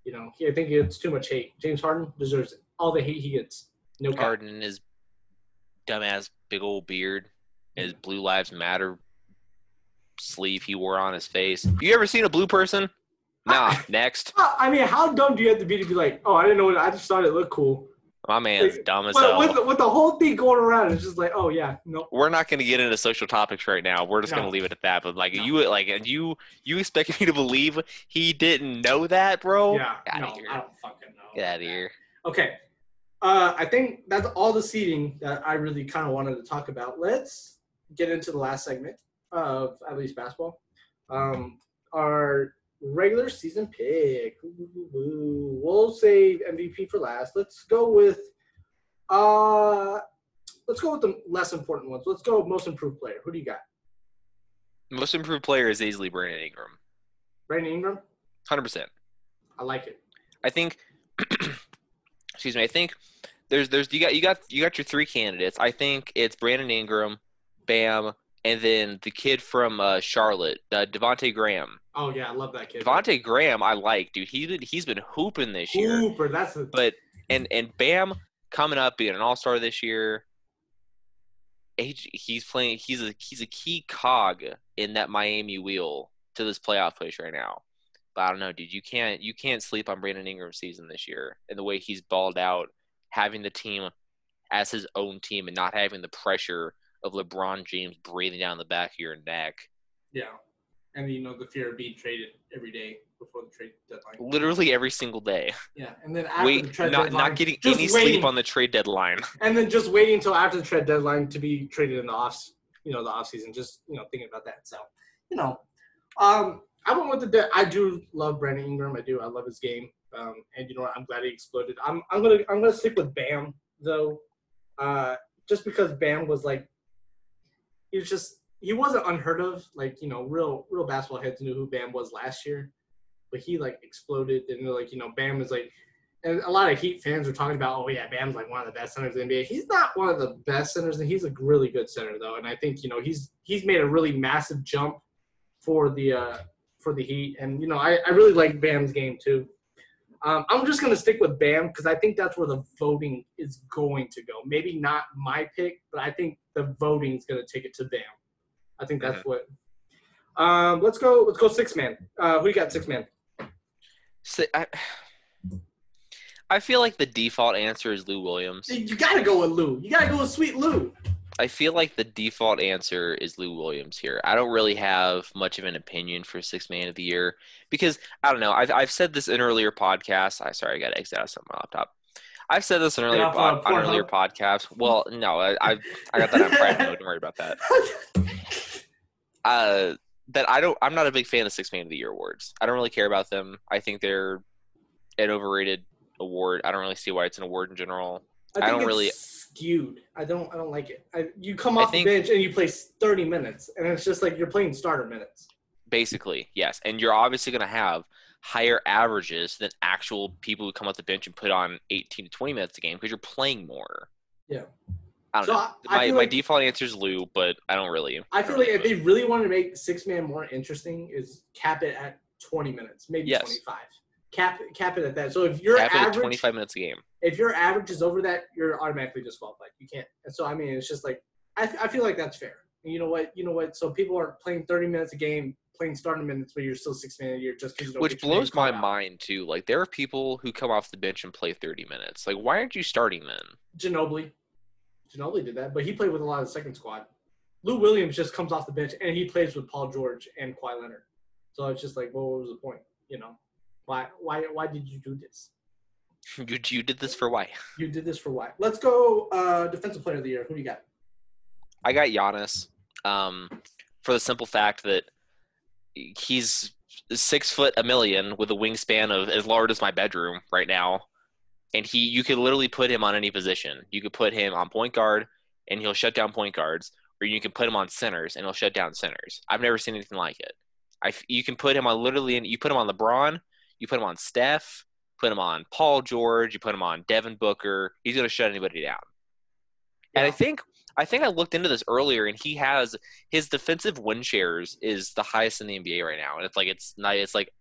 you know, he, I think it's too much hate. James Harden deserves it. all the hate he gets. No cap. Harden and his dumbass big old beard, and his Blue Lives Matter sleeve he wore on his face. You ever seen a blue person? Nah. Next. I mean, how dumb do you have to be to be like, oh, I didn't know what I just thought it looked cool. My man's Like, dumb as hell. with the, with the whole thing going around, it's just like, oh yeah, no. We're not going to get into social topics right now. We're just No. going to leave it at that. But like No. you, like, and you, you expect me to believe he didn't know that, bro? yeah, outta no. I don't fucking know. Get out of here. Okay, uh, I think that's all the seating that I really kind of wanted to talk about. Let's get into the last segment of at least basketball. Um, our regular season pick. Ooh. We'll save MVP for last. Let's go with uh let's go with the less important ones. Let's go with most improved player. Who do you got? Most improved player is easily Brandon Ingram. Brandon Ingram? Hundred percent. I like it. I think excuse me, I think there's there's you got you got you got your three candidates. I think it's Brandon Ingram, Bam, and then the kid from uh, Charlotte, uh, Devonte Graham. Oh yeah, I love that kid. Devonte Graham, I like, dude. He did, he's been hooping this year. Hooper, that's a But and and Bam coming up being an All Star this year. He- He's playing. He's a he's a key cog in that Miami wheel to this playoff push right now. But I don't know, dude. You can't you can't sleep on Brandon Ingram's season this year and the way he's balled out, having the team as his own team and not having the pressure of LeBron James breathing down the back of your neck. yeah. And you know the fear of being traded every day before the trade deadline. Literally every single day. Yeah, and then after the trade not deadline, not getting any waiting, sleep on the trade deadline. and then just waiting until after the trade deadline to be traded in the off, you know, the off season. Just you know, thinking about that. So, you know, um, I went with the. De- I do love Brandon Ingram. I do. I love his game. Um, and you know what? I'm glad he exploded. I'm I'm gonna I'm gonna stick with Bam though, uh, just because Bam was like, he was just he wasn't unheard of. Like you know, real real basketball heads knew who Bam was last year, but he like exploded. And like, you know, Bam is like and a lot of Heat fans are talking about, oh yeah, Bam's like one of the best centers in the NBA. He's not one of the best centers, and he's a really good center though. And I think you know he's he's made a really massive jump for the uh, for the Heat, and you know I, I really like Bam's game too. Um, I'm just gonna stick with Bam because I think that's where the voting is going to go. Maybe not my pick, but I think the voting is gonna take it to Bam. I think that's Mm-hmm. what. Um, let's go. Let's go six man. Uh, who you got six man? So, I, I feel like the default answer is Lou Williams. You gotta go with Lou. You gotta go with Sweet Lou. I feel like the default answer is Lou Williams here. I don't really have much of an opinion for six man of the year because I don't know. I've I've said this in earlier podcasts. I sorry, I got to exit out of my laptop. I've said this in earlier off, pod, on earlier Pornhub? podcasts. Well, no, I I, I got that on private mode. Don't worry about that. Uh, that I don't. I'm not a big fan of six man of the year awards. I don't really care about them. I think they're an overrated award. I don't really see why it's an award in general. I, I don't it's really- skewed. I don't. I don't like it. I, you come off think- the bench and you play 30 minutes, and it's just like you're playing starter minutes. Basically, yes. And you're obviously going to have higher averages than actual people who come off the bench and put on 18 to 20 minutes a game because you're playing more. Yeah. I don't So know. I- I my my like- default answer is Lou, but I don't really. I feel like really if they really wanted to make six man more interesting, is cap it at 20 minutes, maybe Yes. 25. Cap cap it at that. So if your cap average, 25 minutes a game. if your average is over that, you're automatically disqualified. You can't. And so I mean, it's just like I, I feel like that's fair. And you know what? You know what? So people are playing 30 minutes a game, playing starting minutes, but you're still six man a year just because. Which blows my out. mind too. Like there are people who come off the bench and play 30 minutes. Like why aren't you starting then? Ginobili. Ginobili did that, but he played with a lot of the second squad. Lou Williams just comes off the bench and he plays with Paul George and Kawhi Leonard. So it's just like, well, what was the point? You know, why, why, why did you do this? You, you did this for why? You did this for why? Let's go. Uh, defensive player of the year. Who do you got? I got Giannis um, for the simple fact that he's six foot a million with a wingspan of as large as my bedroom right now, and he you could literally put him on any position. You could put him on point guard, and he'll shut down point guards, or you can put him on centers, and he'll shut down centers. I've never seen anything like it. I you can put him on literally, and you put him on LeBron, you put him on Steph, put him on Paul George, you put him on Devin Booker. He's gonna shut anybody down. And I think I think I looked into this earlier, and he has his defensive win shares is the highest in the NBA right now, and it's like it's not it's like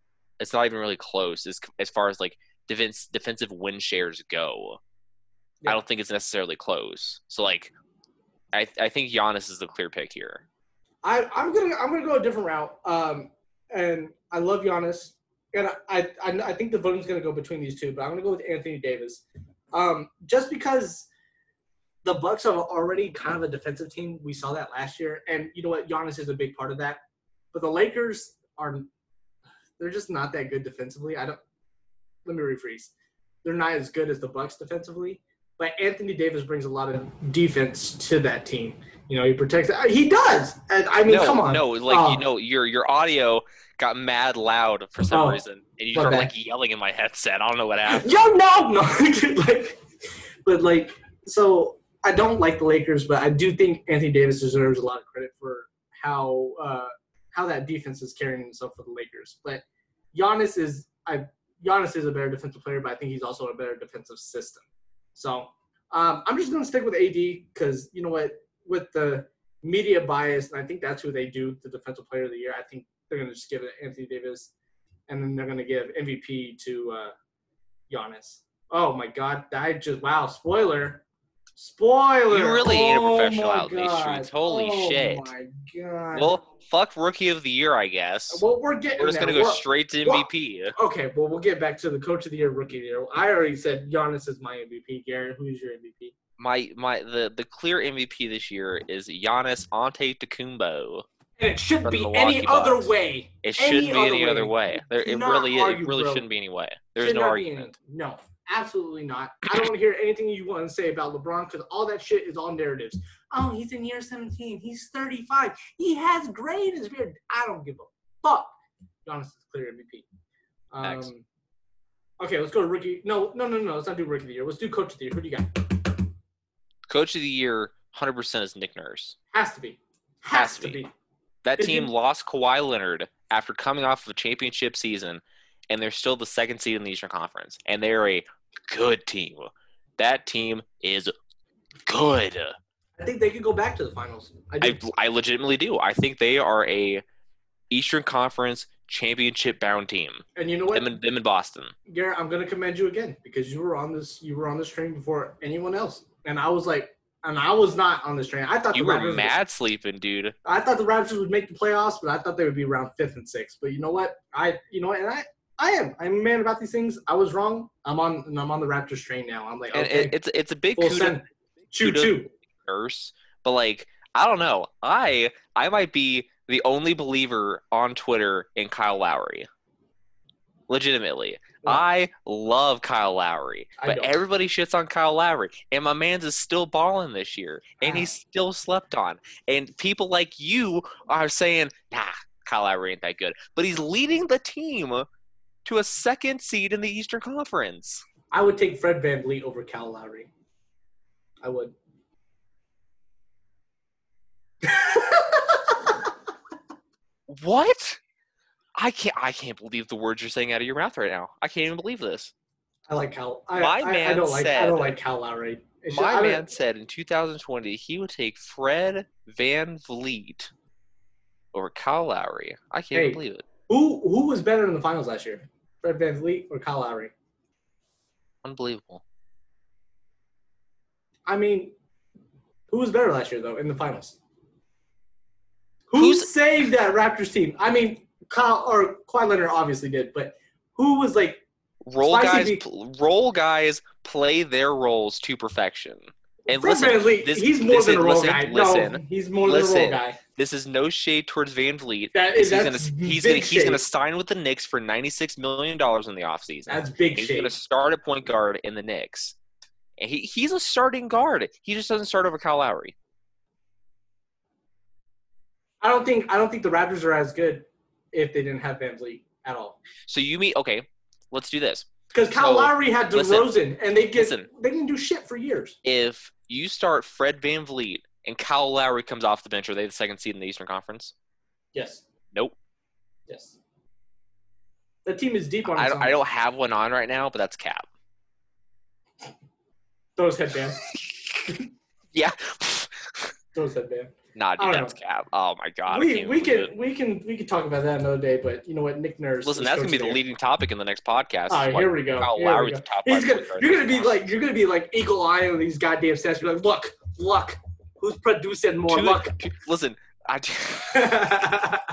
it's not even really close as as far as like defense defensive win shares go. Yeah. I don't think it's necessarily close. So like, I I think Giannis is the clear pick here. I, I'm gonna I'm gonna go a different route. Um, and I love Giannis, and I I, I think the voting's gonna go between these two, but I'm gonna go with Anthony Davis. Um, just because the Bucks are already kind of a defensive team. We saw that last year, and you know what? Giannis is a big part of that. But the Lakers are they're just not that good defensively. I don't. Let me rephrase. They're not as good as the Bucks defensively, but Anthony Davis brings a lot of defense to that team. You know, he protects. He does. And I mean, no, come on. no, like Oh. you know, your your audio got mad loud for some Oh, reason, and you my started like yelling in my headset. I don't know what happened. Yo, no, no. like, but like, so I don't like the Lakers, but I do think Anthony Davis deserves a lot of credit for how uh, how that defense is carrying himself for the Lakers. But Giannis is I Giannis is a better defensive player, but I think he's also a better defensive system. So um, I'm just going to stick with AD because you know what, with the media bias, and I think that's who they do the defensive player of the year. I think they're going to just give it to Anthony Davis, and then they're going to give MVP to uh, Giannis. Oh my God! I just wow! Spoiler! Spoiler! You really need a Oh professional my out in these streets. Holy oh shit. my God! Well, fuck rookie of the year, I guess. well, we're getting. We're just there. gonna go We're- straight to well- MVP. Okay, well, we'll get back to the coach of the year, rookie of the year. I already said Giannis is my MVP. Garrett, who's your MVP? My my the the clear MVP this year is Giannis Antetokounmpo. And it should be any Milwaukee other way. It shouldn't be any other other way. way. There, it really argue, it really bro. shouldn't be any way. There's Should no argument. any- no, absolutely not. I don't want to hear anything you want to say about LeBron because all that shit is all narratives. Oh, he's in year 17. He's 35. He has gray in his beard. I don't give a fuck. Giannis is clear MVP. Next. Um, okay, let's go to rookie. No, no, no, no. Let's not do rookie of the year. Let's do coach of the year. Who do you got? Coach of the year, 100% is Nick Nurse. Has to be. Has, Has to be. be. That team you- lost Kawhi Leonard after coming off of a championship season, and they're still the second seed in the Eastern Conference, and they're a good team. That team is good. I think they could go back to the finals. I do. I, I legitimately do. I think they are a Eastern Conference championship bound team. And you know what, Them in, them in Boston. Garrett, I'm gonna commend you again because you were on this you were on this train before anyone else, and I was like, and I was not on this train. I thought You the were Raptors. mad sleeping, dude. I thought the Raptors would make the playoffs, but I thought they would be around fifth and sixth. But you know what? I you know what? And I I am I'm a man about these things. I was wrong. I'm on and I'm on the Raptors train now. I'm like, And okay, it, it's it's a big full kudos. Choo choo. nurse, but like I don't know. I I might be the only believer on Twitter in Kyle Lowry. Legitimately. Well- I love Kyle Lowry, but everybody shits on Kyle Lowry, and my man's is still balling this year, and he's Ah. still slept on. And people like you are saying, "Nah, Kyle Lowry ain't that good," but he's leading the team to a second seed in the Eastern Conference. I would take Fred VanVleet over Cal Lowry. I would. What? I can't. I can't believe the words you're saying out of your mouth right now. I can't even believe this. I like Cal. I, My I, I man don't like. I don't like Cal Lowry. It's just- My I don't- man said in 2020 he would take Fred VanVleet over Cal Lowry. I can't Hey. believe it. Who who was better in the finals last year? Fred VanVleet or Kyle Lowry? Unbelievable. I mean, who was better last year though in the finals? Who Who's- saved that Raptors team? I mean, Kyle or Kawhi Leonard obviously did, but who was like? Role guys, be- pl- role guys play their roles to perfection. And Fred listen, VanVleet, this- he's more listen, than a role listen, guy. listen, no, he's more than a listen. role guy. This is no shade towards VanVleet. That He's is gonna that's he's gonna he's gonna sign with the Knicks for 96 million dollars in the offseason. That's big He's shade. gonna start at point guard in the Knicks. And he, he's a starting guard. He just doesn't start over Kyle Lowry. I don't think I don't think the Raptors are as good if they didn't have VanVleet at all. So you mean okay? Let's do this. Because Kyle So, Lowry had listen, DeRozan, and they get listen. they didn't do shit for years. If you start Fred VanVleet and Kyle Lowry comes off the bench, are they the second seed in the Eastern Conference? Yes. Nope. Yes. The team is deep on I don't. I don't have one on right now, but that's cap. Throw his headband. Yeah. Throw his headband. nah, dude, that's cap. Oh my god. We we can it. we can we can talk about that another day. But you know what, Nick Nurse. Listen, that's gonna be coach the leading topic in the next podcast. All right, here we go. Kyle Here we Lowry's go. top He's gonna, you're gonna be like you're gonna be like eagle eye on these goddamn stats. You're like, look, look, who's producing more? Two- two- listen, I,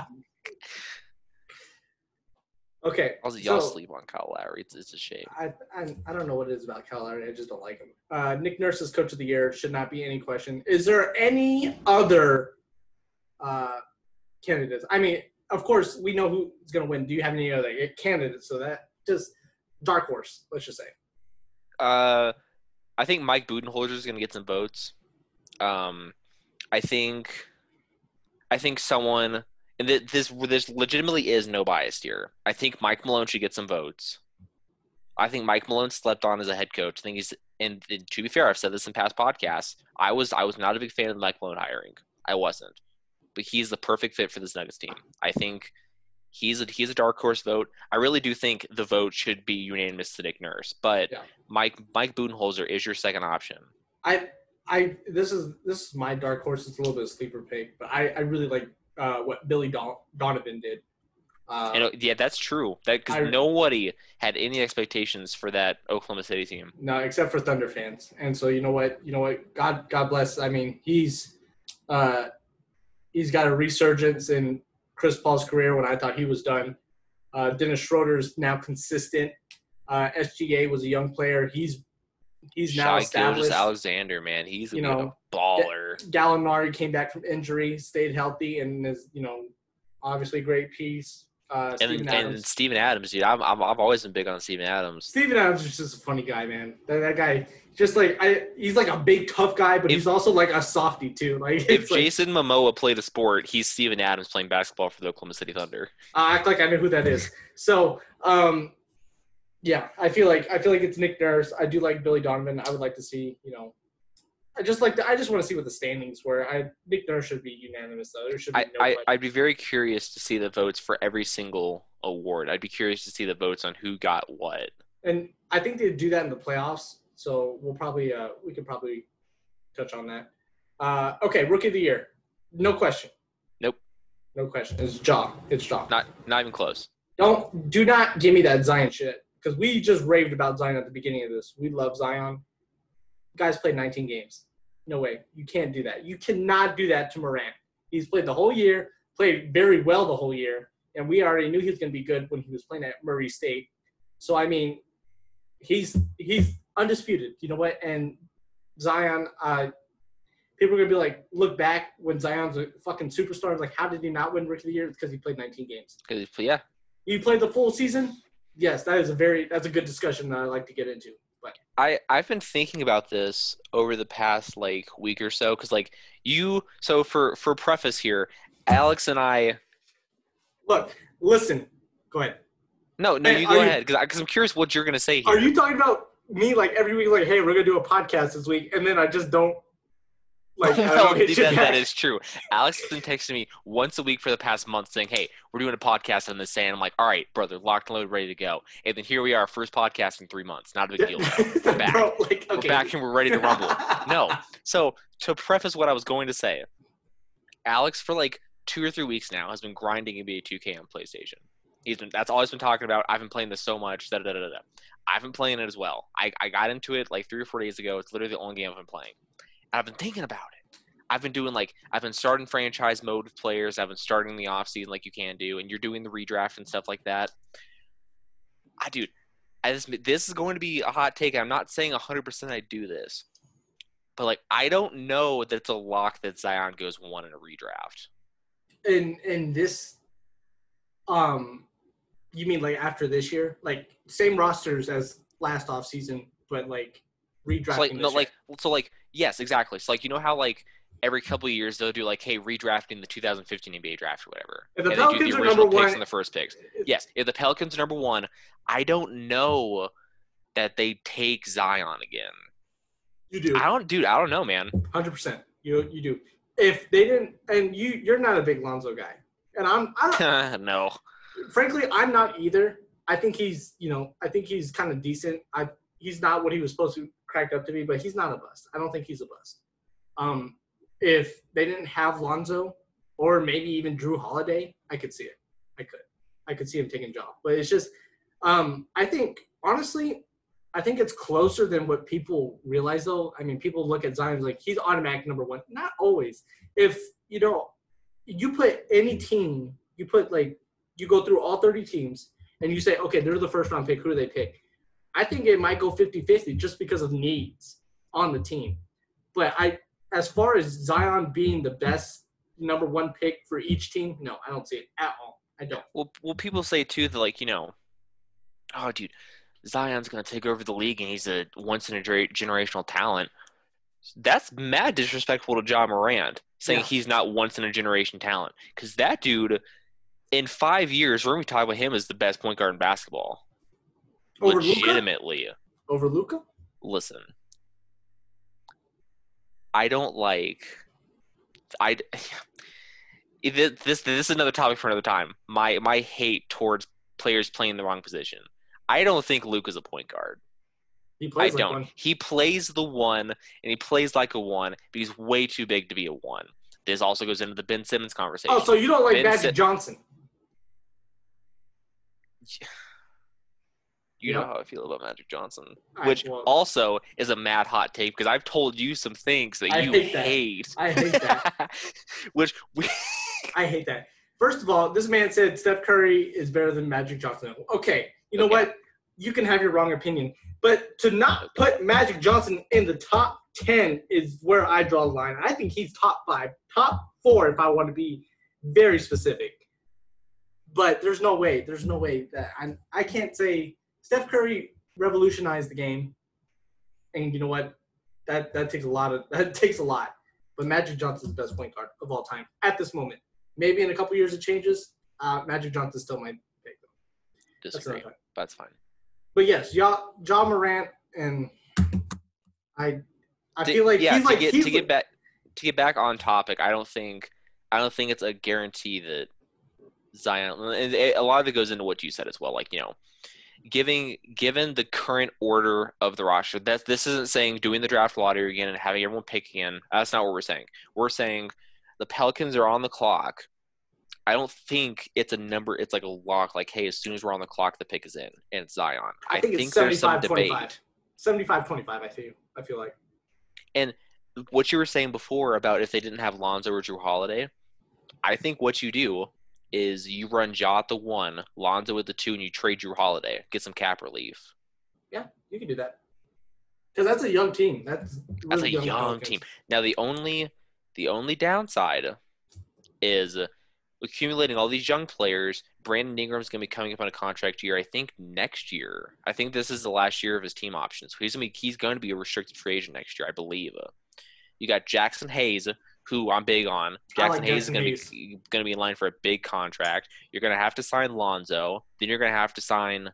okay. I'll, y'all so- sleep on Kyle Lowry. It's, it's a shame. I, I I don't know what it is about Kyle Lowry. I just don't like him. Uh, Nick Nurse is coach of the year. Should not be any question. Is there any other uh, candidates? I mean, of course, we know who's going to win. Do you have any other candidates? So that just dark horse. Let's just say. Uh, I think Mike Budenholzer is going to get some votes. Um, I think, I think someone, and th- this this legitimately is no bias here. I think Mike Malone should get some votes. I think Mike Malone slept on as a head coach. I think he's, and, and to be fair, I've said this in past podcasts. I was I was not a big fan of Mike Malone hiring. I wasn't, but he's the perfect fit for this Nuggets team. I think he's a he's a dark horse vote. I really do think the vote should be unanimous to Nick Nurse, but Yeah. Mike Mike Budenholzer is your second option. I I this is this is my dark horse. It's a little bit of sleeper pick, but I I really like uh, what Billy Don- Donovan did. Uh, And uh, yeah, that's true. That because nobody had any expectations for that Oklahoma City team. No, except for Thunder fans. And so you know what? You know what? God, God bless. I mean, he's uh, he's got a resurgence in Chris Paul's career when I thought he was done. Uh, Dennis Schroeder's now consistent. Uh, SGA was a young player. He's he's now Shai established. Alexander, man, he's You know, a baller. Gallinari came back from injury, stayed healthy, and is you know obviously a great piece. Uh, And Steven and Adams. Steven Adams, dude, I'm, I'm I've always been big on Steven Adams. Steven Adams is just a funny guy, man. That, that guy, just like I, he's like a big tough guy, but If- he's also like a softy too. Like If like, Jason Momoa played a sport, he's Steven Adams playing basketball for the Oklahoma City Thunder. I act like I know who that is. So, um, yeah, I feel like I feel like it's Nick Nurse. I do like Billy Donovan. I would like to see, you know, I just like to, I just want to see what the standings were. I Nick Nurse should be unanimous though. There should be I, no I. I'd be very curious to see the votes for every single award. I'd be curious to see the votes on who got what. and I think they do that in the playoffs. So we'll probably uh, we could probably touch on that. Uh, okay, rookie of the year, no question. Nope. No question. It's Ja. It's Ja. Not not even close. Don't do not give me that Zion shit because we just raved about Zion at the beginning of this. We love Zion. Guys played 19 games. No way. You can't do that. You cannot do that to Morant. He's played the whole year, played very well the whole year, and we already knew he was going to be good when he was playing at Murray State. So I mean, he's he's undisputed. You know what? And Zion, uh, people are gonna be like, look back when Zion's a fucking superstar. Like, how did he not win Rookie of the Year? Because he played 19 games. 'Cause, yeah, He played the full season. Yes, that is a very that's a good discussion that I like to get into. But I I've been thinking about this over the past like week or so because like you so for for preface here, Alex and I. look, listen, go ahead. No, no, Hey, you go ahead because I'm curious what you're gonna say here. Are you talking about me like every week? Like, hey, we're gonna do a podcast this week, and then I just don't like. I don't then that is true. Alex has been texting me once a week for the past month saying, "Hey, we're doing a podcast on this day." And I'm like, "All right, brother, locked and loaded, ready to go." And then here we are, first podcast in three months. Not a big deal. We're back. Bro, like, We're back and we're ready to rumble. No. So to preface what I was going to say, Alex for like two or three weeks now has been grinding NBA 2K on PlayStation. He's been that's all he's been talking about. I've been playing this so much. Da, da, da, da. I've been playing it as well. I, I got into it like three or four days ago. It's literally the only game I've been playing. And I've been thinking about it. I've been doing like I've been starting franchise mode with players. I've been starting the off season like you can do, and you're doing the redraft and stuff like that. I dude, I just, this is going to be a hot take. I'm not saying 100% I do this, but like I don't know that it's a lock that Zion goes one in a redraft. in in this um you mean like after this year like same rosters as last off season but like redrafting So like no, year. like so like yes, exactly. So like you know how like every couple of years they'll do like hey redrafting the 2015 NBA draft or whatever. If the and they do Pelicans the are original number picks one- and the first picks. Yes, if the Pelicans are number one, I don't know that they take Zion again. you do I don't, dude. I don't know, man. 100% you you do if they didn't and you you're not a big lonzo guy and i'm i don't no. frankly i'm not either i think he's you know i think he's kind of decent i he's not what he was supposed to crack up to be but he's not a bust. I don't think he's a bust. Um if they didn't have lonzo or maybe even Jrue Holiday i could see it. I could. I could see him taking job. But it's just um i think honestly i think it's closer than what people realize though. I mean people look at zion like he's automatic number one. Not always. If you know you put any team you put like you go through all 30 teams and you say, okay, they're the first round pick. Who do they pick? I think it might go 50 50 just because of needs on the team. But I, as far as Zion being the best number one pick for each team, no, I don't see it at all. I don't. Well, well, people say too that like you know, oh, dude, Zion's gonna take over the league and he's a once in a generational talent. That's mad disrespectful to Ja Morant saying Yeah. he's not once in a generation talent because that dude, in five years, we're gonna be talking about him as the best point guard in basketball. Over Luka? Legitimately, Over Luka? listen. I don't like. I. This this is another topic for another time. My my hate towards players playing the wrong position. I don't think Luka is a point guard. He I plays like don't. one. He plays the one, and he plays like a one, but he's way too big to be a one. This also goes into the Ben Simmons conversation. Oh, so you don't like Ben Magic Si- Johnson? you know how I feel about Magic Johnson, I- which also is a mad hot take because I've told you some things that I you hate that. hate. I hate that. which we I hate that. First of all, this man said Steph Curry is better than Magic Johnson. Okay, you know Okay. what? You can have your wrong opinion, but to not put Magic Johnson in the top ten is where I draw the line. I think he's top five, top four, if I want to be very specific. But there's no way. There's no way that I I can't say Steph Curry revolutionized the game, and you know what? That that takes a lot of that takes a lot. But Magic Johnson's the best point guard of all time at this moment. Maybe in a couple years it changes. Uh, Magic Johnson still my pick. Though. That's disagree. time. That's fine. But yes, Ja, ja Morant and I. I To- feel like yeah, he's to like get he's to get back to get back on topic. I don't think I don't think it's a guarantee that Zion. And a lot of it goes into what you said as well. Like you know, giving given the current order of the roster. That's this isn't saying doing the draft lottery again and having everyone pick again. That's not what we're saying. We're saying the Pelicans are on the clock. I don't think it's a number. It's like a lock. Like, hey, as soon as we're on the clock, the pick is in, and it's Zion. I think it's there's some 75 debate. 25. 75 25, I feel. I feel like. And what you were saying before about if they didn't have Lonzo or Jrue Holiday, I think what you do is you run Ja at the one, Lonzo at the two, and you trade Jrue Holiday, get some cap relief. Yeah, you can do that. Because that's a young team. That's That's a young Pelicans. team. Now the only the only downside is accumulating all these young players. Brandon Ingram's going to be coming up on a contract year. I think next year. I think this is the last year of his team options. So he's going to be he's going to be a restricted free agent next year, I believe. You got Jaxson Hayes, who I'm big on. Jaxson like Hayes Jaxson is going to be going to be in line for a big contract. You're going to have to sign Lonzo. Then you're going to have to sign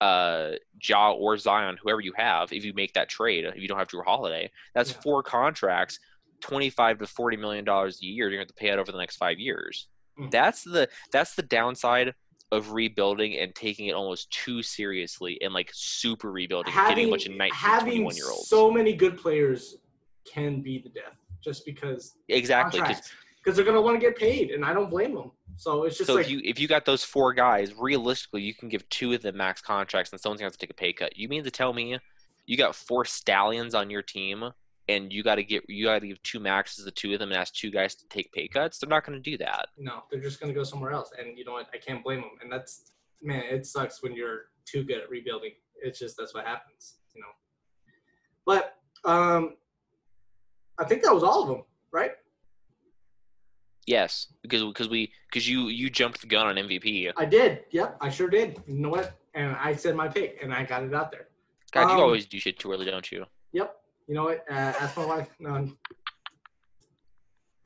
uh Ja or Zion, whoever you have, if you make that trade, if you don't have Jrue Holiday. That's Yeah. four contracts, twenty-five to forty million dollars a year. You're going to have to pay out over the next five years. Mhm. That's the that's the downside of rebuilding and taking it almost too seriously and like super rebuilding, and getting a bunch of 19, having 21 year olds. so many good players can be the death just because exactly. 'cause- because they're gonna want to get paid, and I don't blame them. So it's just So like if you if you got those four guys, realistically, you can give two of them max contracts, and someone's gonna have to take a pay cut. You mean to tell me you got four stallions on your team, and you got to get you got to give two maxes to two of them, and ask two guys to take pay cuts? They're not gonna do that. no, they're just gonna go somewhere else, and you know what? I can't blame them. And that's man, it sucks when you're too good at rebuilding. It's just that's what happens, you know. But um, I think that was all of them, right? Yes, because because we because you you jumped the gun on MVP. I did. Yep, I sure did. You know what? And I said my pick, and I got it out there. God, you Um, always do shit too early, don't you? Yep. You know what? Uh, ask my wife. No,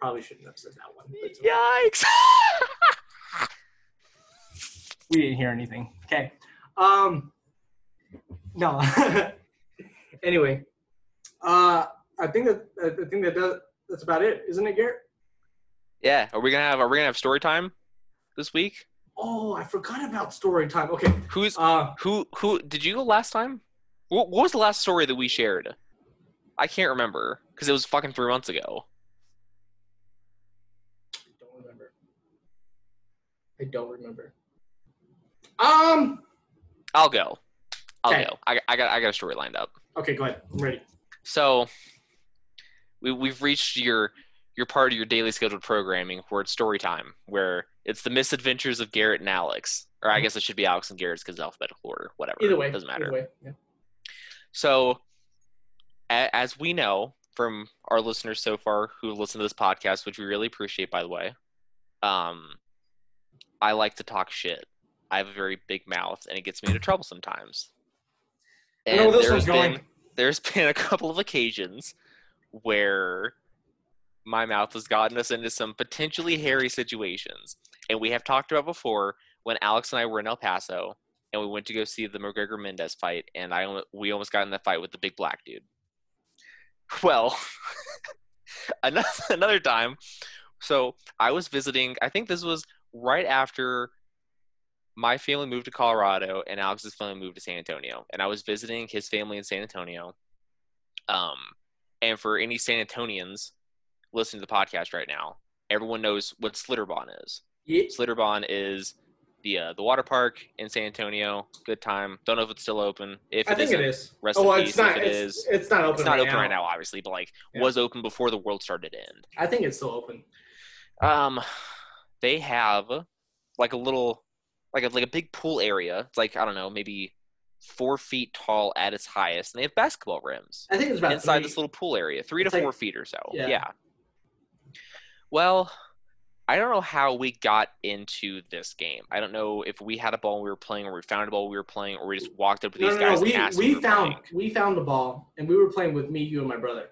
probably shouldn't have said that one. but okay. Yikes! We didn't hear anything. Okay. Um. No. anyway, uh, I think that I think that does, that's about it, isn't it, Garrett? yeah, are we gonna have are we gonna have story time this week? Oh, I forgot about story time. Okay. Who's Uh, who who did you go last time? What, what was the last story that we shared? I can't remember because it was fucking three months ago. I don't remember. I don't remember. Um. I'll go. I'll Okay. go. I, I got I got a story lined up. Okay, go ahead. I'm ready. So we we've reached your your part of your daily scheduled programming where it's story time, where it's the misadventures of Garrett and Alex. Or I Mhm. guess it should be Alex and Garrett's because alphabetical order, whatever. Either way, doesn't matter. Way. Yeah. So, a- as we know from our listeners so far who listen to this podcast, which we really appreciate, by the way, um, I like to talk shit. I have a very big mouth, and it gets me into trouble sometimes. I know this there's one's going. been there's been a couple of occasions where my mouth has gotten us into some potentially hairy situations, and we have talked about before when Alex and I were in El Paso and we went to go see the McGregor Mendes fight, and I we almost got in that fight with the big black dude. Well, another another time, so I was visiting. I think this was right after my family moved to Colorado and Alex's family moved to San Antonio, and I was visiting his family in San Antonio. Um, and for any San Antonians listening to the podcast right now, everyone knows what Schlitterbahn is. Yeah. Schlitterbahn is the uh, the water park in San Antonio. Good time. Don't know if it's still open. If I think it is. rest oh, well, it's not. if it it's, is. it's not open. It's not right open now. right now, obviously, but like Yeah. was open before the world started to end. I think it's still open. Um, they have like a little, like a like a big pool area. It's like I don't know, maybe four feet tall at its highest, and they have basketball rims I think it's about inside three. this little pool area, three It's to like- four feet or so. Yeah. Yeah. Well, I don't know how we got into this game. I don't know if we had a ball we were playing, or we found a ball we were playing, or we just walked up to No, these no, guys no. and asked We, we found playing. we found the ball and we were playing with me, you, and my brother,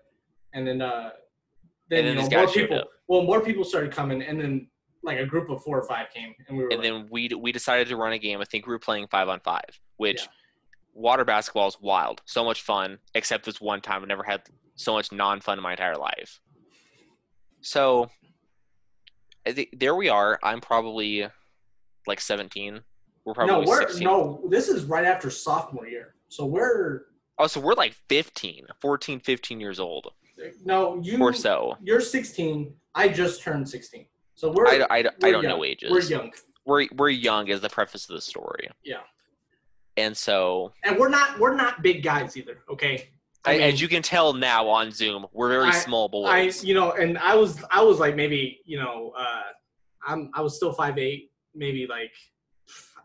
and then uh, then, And then you know more people. up. Well, more people started coming, and then like a group of four or five came, and we were and like, then we we decided to run a game. I think we were playing five on five, which Yeah. Water basketball is wild, so much fun. Except this one time, I've never had so much non fun in my entire life. So there we are. I'm probably like 17. We're probably no, we're 16. no. This is right after sophomore year, so we're Oh, so we're like 15, 14, 15 years old no you or so. You're 16. I just turned 16. So we're I, I, I we're don't young. know ages. We're young. We're we're young is the preface of the story. Yeah. And so, And we're not we're not big guys either, okay? I I mean- as you can tell now on Zoom, we're very I- small I boys. you know, and I was I was like maybe, you know, uh I'm I was still five eight, maybe like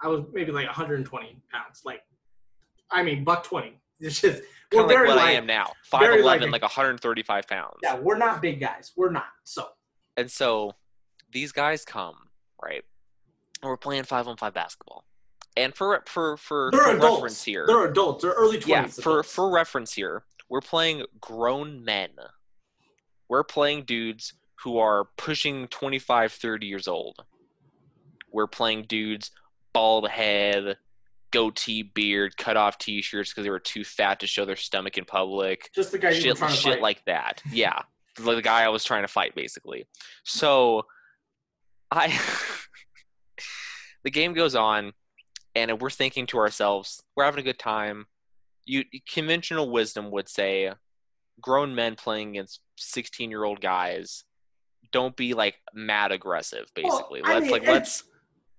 I was maybe like 120 pounds. Like I mean buck twenty. It's just we're like what I am now. very 5'11", light. like 135 pounds. Yeah, we're not big guys. We're not. So And so these guys come, right? And we're playing five on five basketball. And for for for, they're for adults. reference here. They're adults. They're early 20s. yeah, for adults. for reference here, we're playing grown men. We're playing dudes who are pushing 25, 30 years old. We're playing dudes bald head, goatee beard, cut off t-shirts because they were too fat to show their stomach in public just the guy shit, trying to shit like that. Yeah, the guy I was trying to fight, basically. So, I the game goes on, and we're thinking to ourselves, we're having a good time. You conventional wisdom would say, grown men playing against sixteen-year-old guys. Don't be like mad aggressive. Basically, I let's mean, like let's.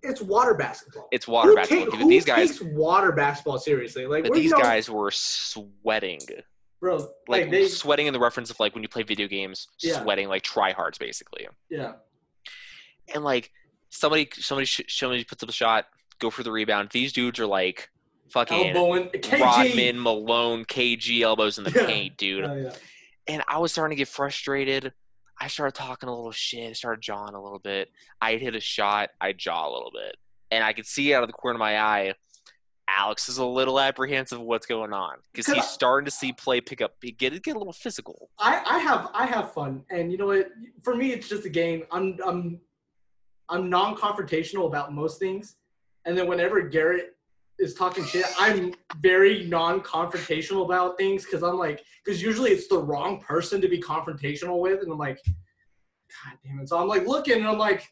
it's water basketball. It's water Who basketball. take- but these who guys, takes water basketball seriously? Like but you these know, guys were sweating. bro. like, Like, they, sweating in the reference of like when you play video games, Yeah. sweating like tryhards basically. yeah. And like somebody, somebody, somebody puts up a shot, go for the rebound. These dudes are like fucking Elbowing. Rodman, Malone, KG elbows in the Yeah. paint, dude. Yeah, yeah. And I was starting to get frustrated. I started talking a little shit, I started jawing a little bit. I'd hit a shot, I'd jaw a little bit. And I could see out of the corner of my eye, Alex is a little apprehensive of what's going on because he's I- starting to see play pick up, get get a little physical. I, I have I have fun, and you know what? For me, it's just a game. I'm I'm I'm non-confrontational about most things, and then whenever Garrett is talking shit, I'm very non-confrontational about things because I'm like, because usually it's the wrong person to be confrontational with, and I'm like, God damn it! So I'm like looking, and I'm like,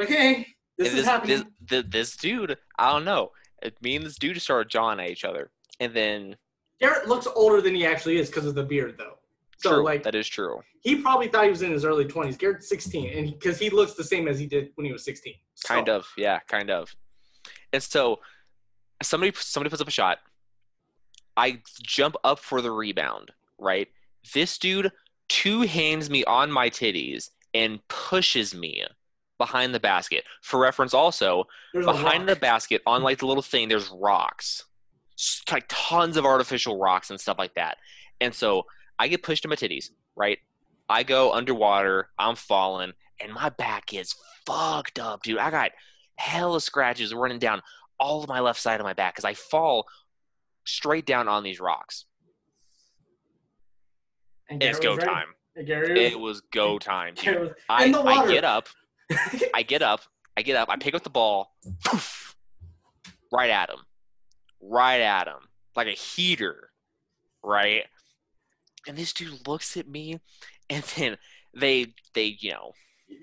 okay, hey, this is happening. This, this dude, I don't know. It, me and this dude started jawing at each other, and then Garrett looks older than he actually is because of the beard, though. So true, like, that is true. he probably thought he was in his early 20s. Garrett's 16, and because he looks the same as he did when he was 16. So, Kind of, yeah, kind of. And so somebody somebody puts up a shot. I jump up for the rebound. Right, this dude two hands me on my titties and pushes me behind the basket. For reference, also There's behind the basket on like the little thing there's rocks like tons of artificial rocks and stuff like that and so i get pushed to my titties right i go underwater i'm falling and my back is fucked up dude i got hella scratches running down all of my left side of my back because i fall straight down on these rocks. And it's go ready. time. Garrett it was go time. Was- I, I get up. I get up, I get up, I pick up the ball, poof, right at him, right at him, like a heater, right? And this dude looks at me, and then they, they, you know,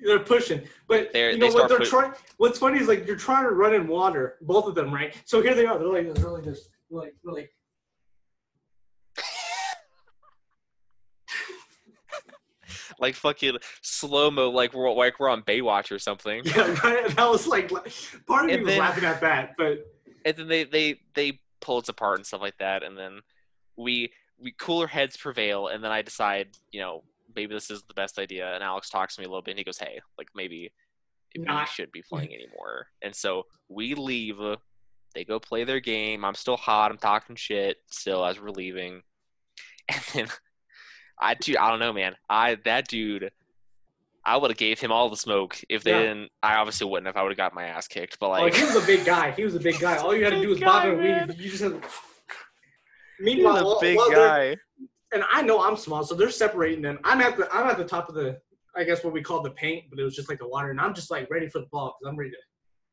They're pushing, but They're- you they know what they're trying. What's funny is like you're trying to run in water, both of them, right? So here they are. They're like, they're like this, They're like, like. like fucking slow mo, like we're like we're on Baywatch or something. Yeah, right. And I was like, part of me And was then- laughing at that, but and then they they they pull us apart and stuff like that and then we we cooler heads prevail and then i decide you know maybe this is the best idea and alex talks to me a little bit and he goes hey like maybe we Not- should be playing anymore and so we leave they go play their game i'm still hot i'm talking shit still as we're leaving and then i dude i don't know man i that dude I would have gave him all the smoke if they Yeah. didn't. I obviously wouldn't if I would have got my ass kicked. But oh, like, he was a big guy. He was a big guy. All you had to do was Big bob guy, and man. weave. You just had. he's Meanwhile, a big while they're- guy. And I know I'm small, so they're separating them. I'm at the I'm at the top of the I guess what we call the paint, but it was just like the water, and I'm just like ready for the ball because I'm ready to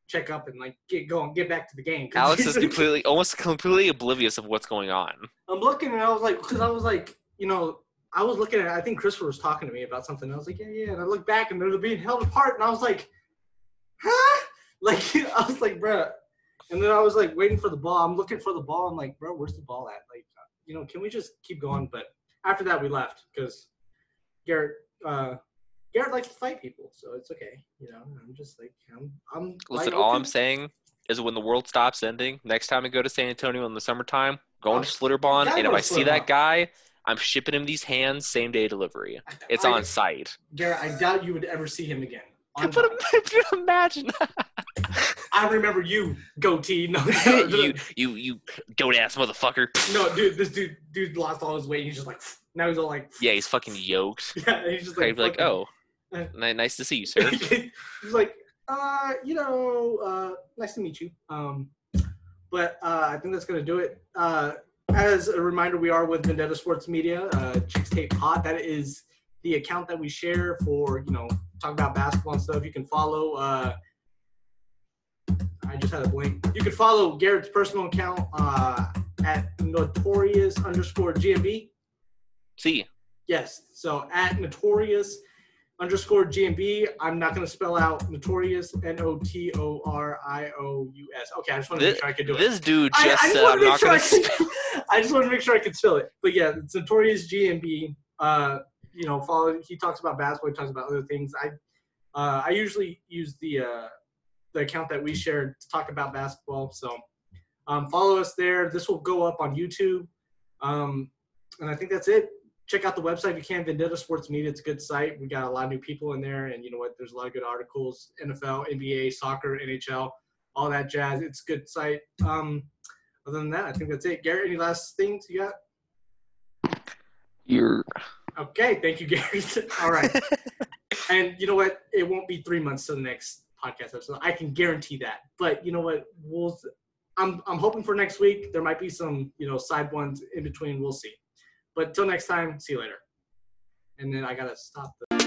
check up and like get going, get back to the game. Alex is completely, almost completely oblivious of what's going on. I'm looking and I was like, because I was like, you know, I was looking at. I think Christopher was talking to me about something. I was like, yeah, yeah. And I looked back and they're being held apart, and I was like, huh? Like I was like, bruh. And then I was like waiting for the ball. I'm looking for the ball. I'm like, bro, where's the ball at? Like, you know, can we just keep going? But after that, we left because Garrett uh, Garrett likes to fight people, so it's okay. You know, I'm just like I'm. I'm Listen, all I'm saying is when the world stops ending, next time I go to San Antonio in the summertime, going Oh, to Schlitterbahn, and if I see that guy, I'm shipping him these hands same day delivery. It's I- on site. Garrett, I doubt you would ever see him again. On- But imagine I remember you, goatee. No, you, you, you goat ass motherfucker. no, dude, this dude, dude lost all his weight. He's just like, now he's all like, Yeah, he's fucking yoked. yeah, he's just like, like, oh, Uh, nice to see you, sir. he's like, uh, you know, uh, nice to meet you. Um, but uh, I think that's gonna do it. Uh, as a reminder, we are with Vendetta Sports Media, uh, Chicks Tape Pod. That is the account that we share for you know talk about basketball and stuff. You can follow. Uh, I just had a blank. You can follow Garrett's personal account uh, at notorious underscore GMB. See, Yes. So at notorious underscore GMB. I'm not going to spell out notorious N O T O R I O U S. Okay, I just want to make sure I could do it. this dude I, just I just said I'm not sure gonna. I can. I just want to make sure I can spell it. But yeah, it's notorious GMB. Uh, you know, follow. He talks about basketball. He talks about other things. I uh, I usually use the uh, the account that we shared to talk about basketball. So um, follow us there. This will go up on YouTube. Um, and I think that's it. Check out the website if you can. Vendetta Sports Media. It's a good site. We got a lot of new people in there, and you know what? There's a lot of good articles. NFL, NBA, soccer, NHL, all that jazz. It's a good site. Um, other than that, I think that's it. Garrett, any last things you got? You're Okay, thank you, Gary. All right. and you know what? It won't be three months to the next podcast episode. I can guarantee that. But you know what? We'll. I'm I'm hoping for next week. There might be some you know side ones in between. We'll see. But till next time, see you later. And then I gotta stop the.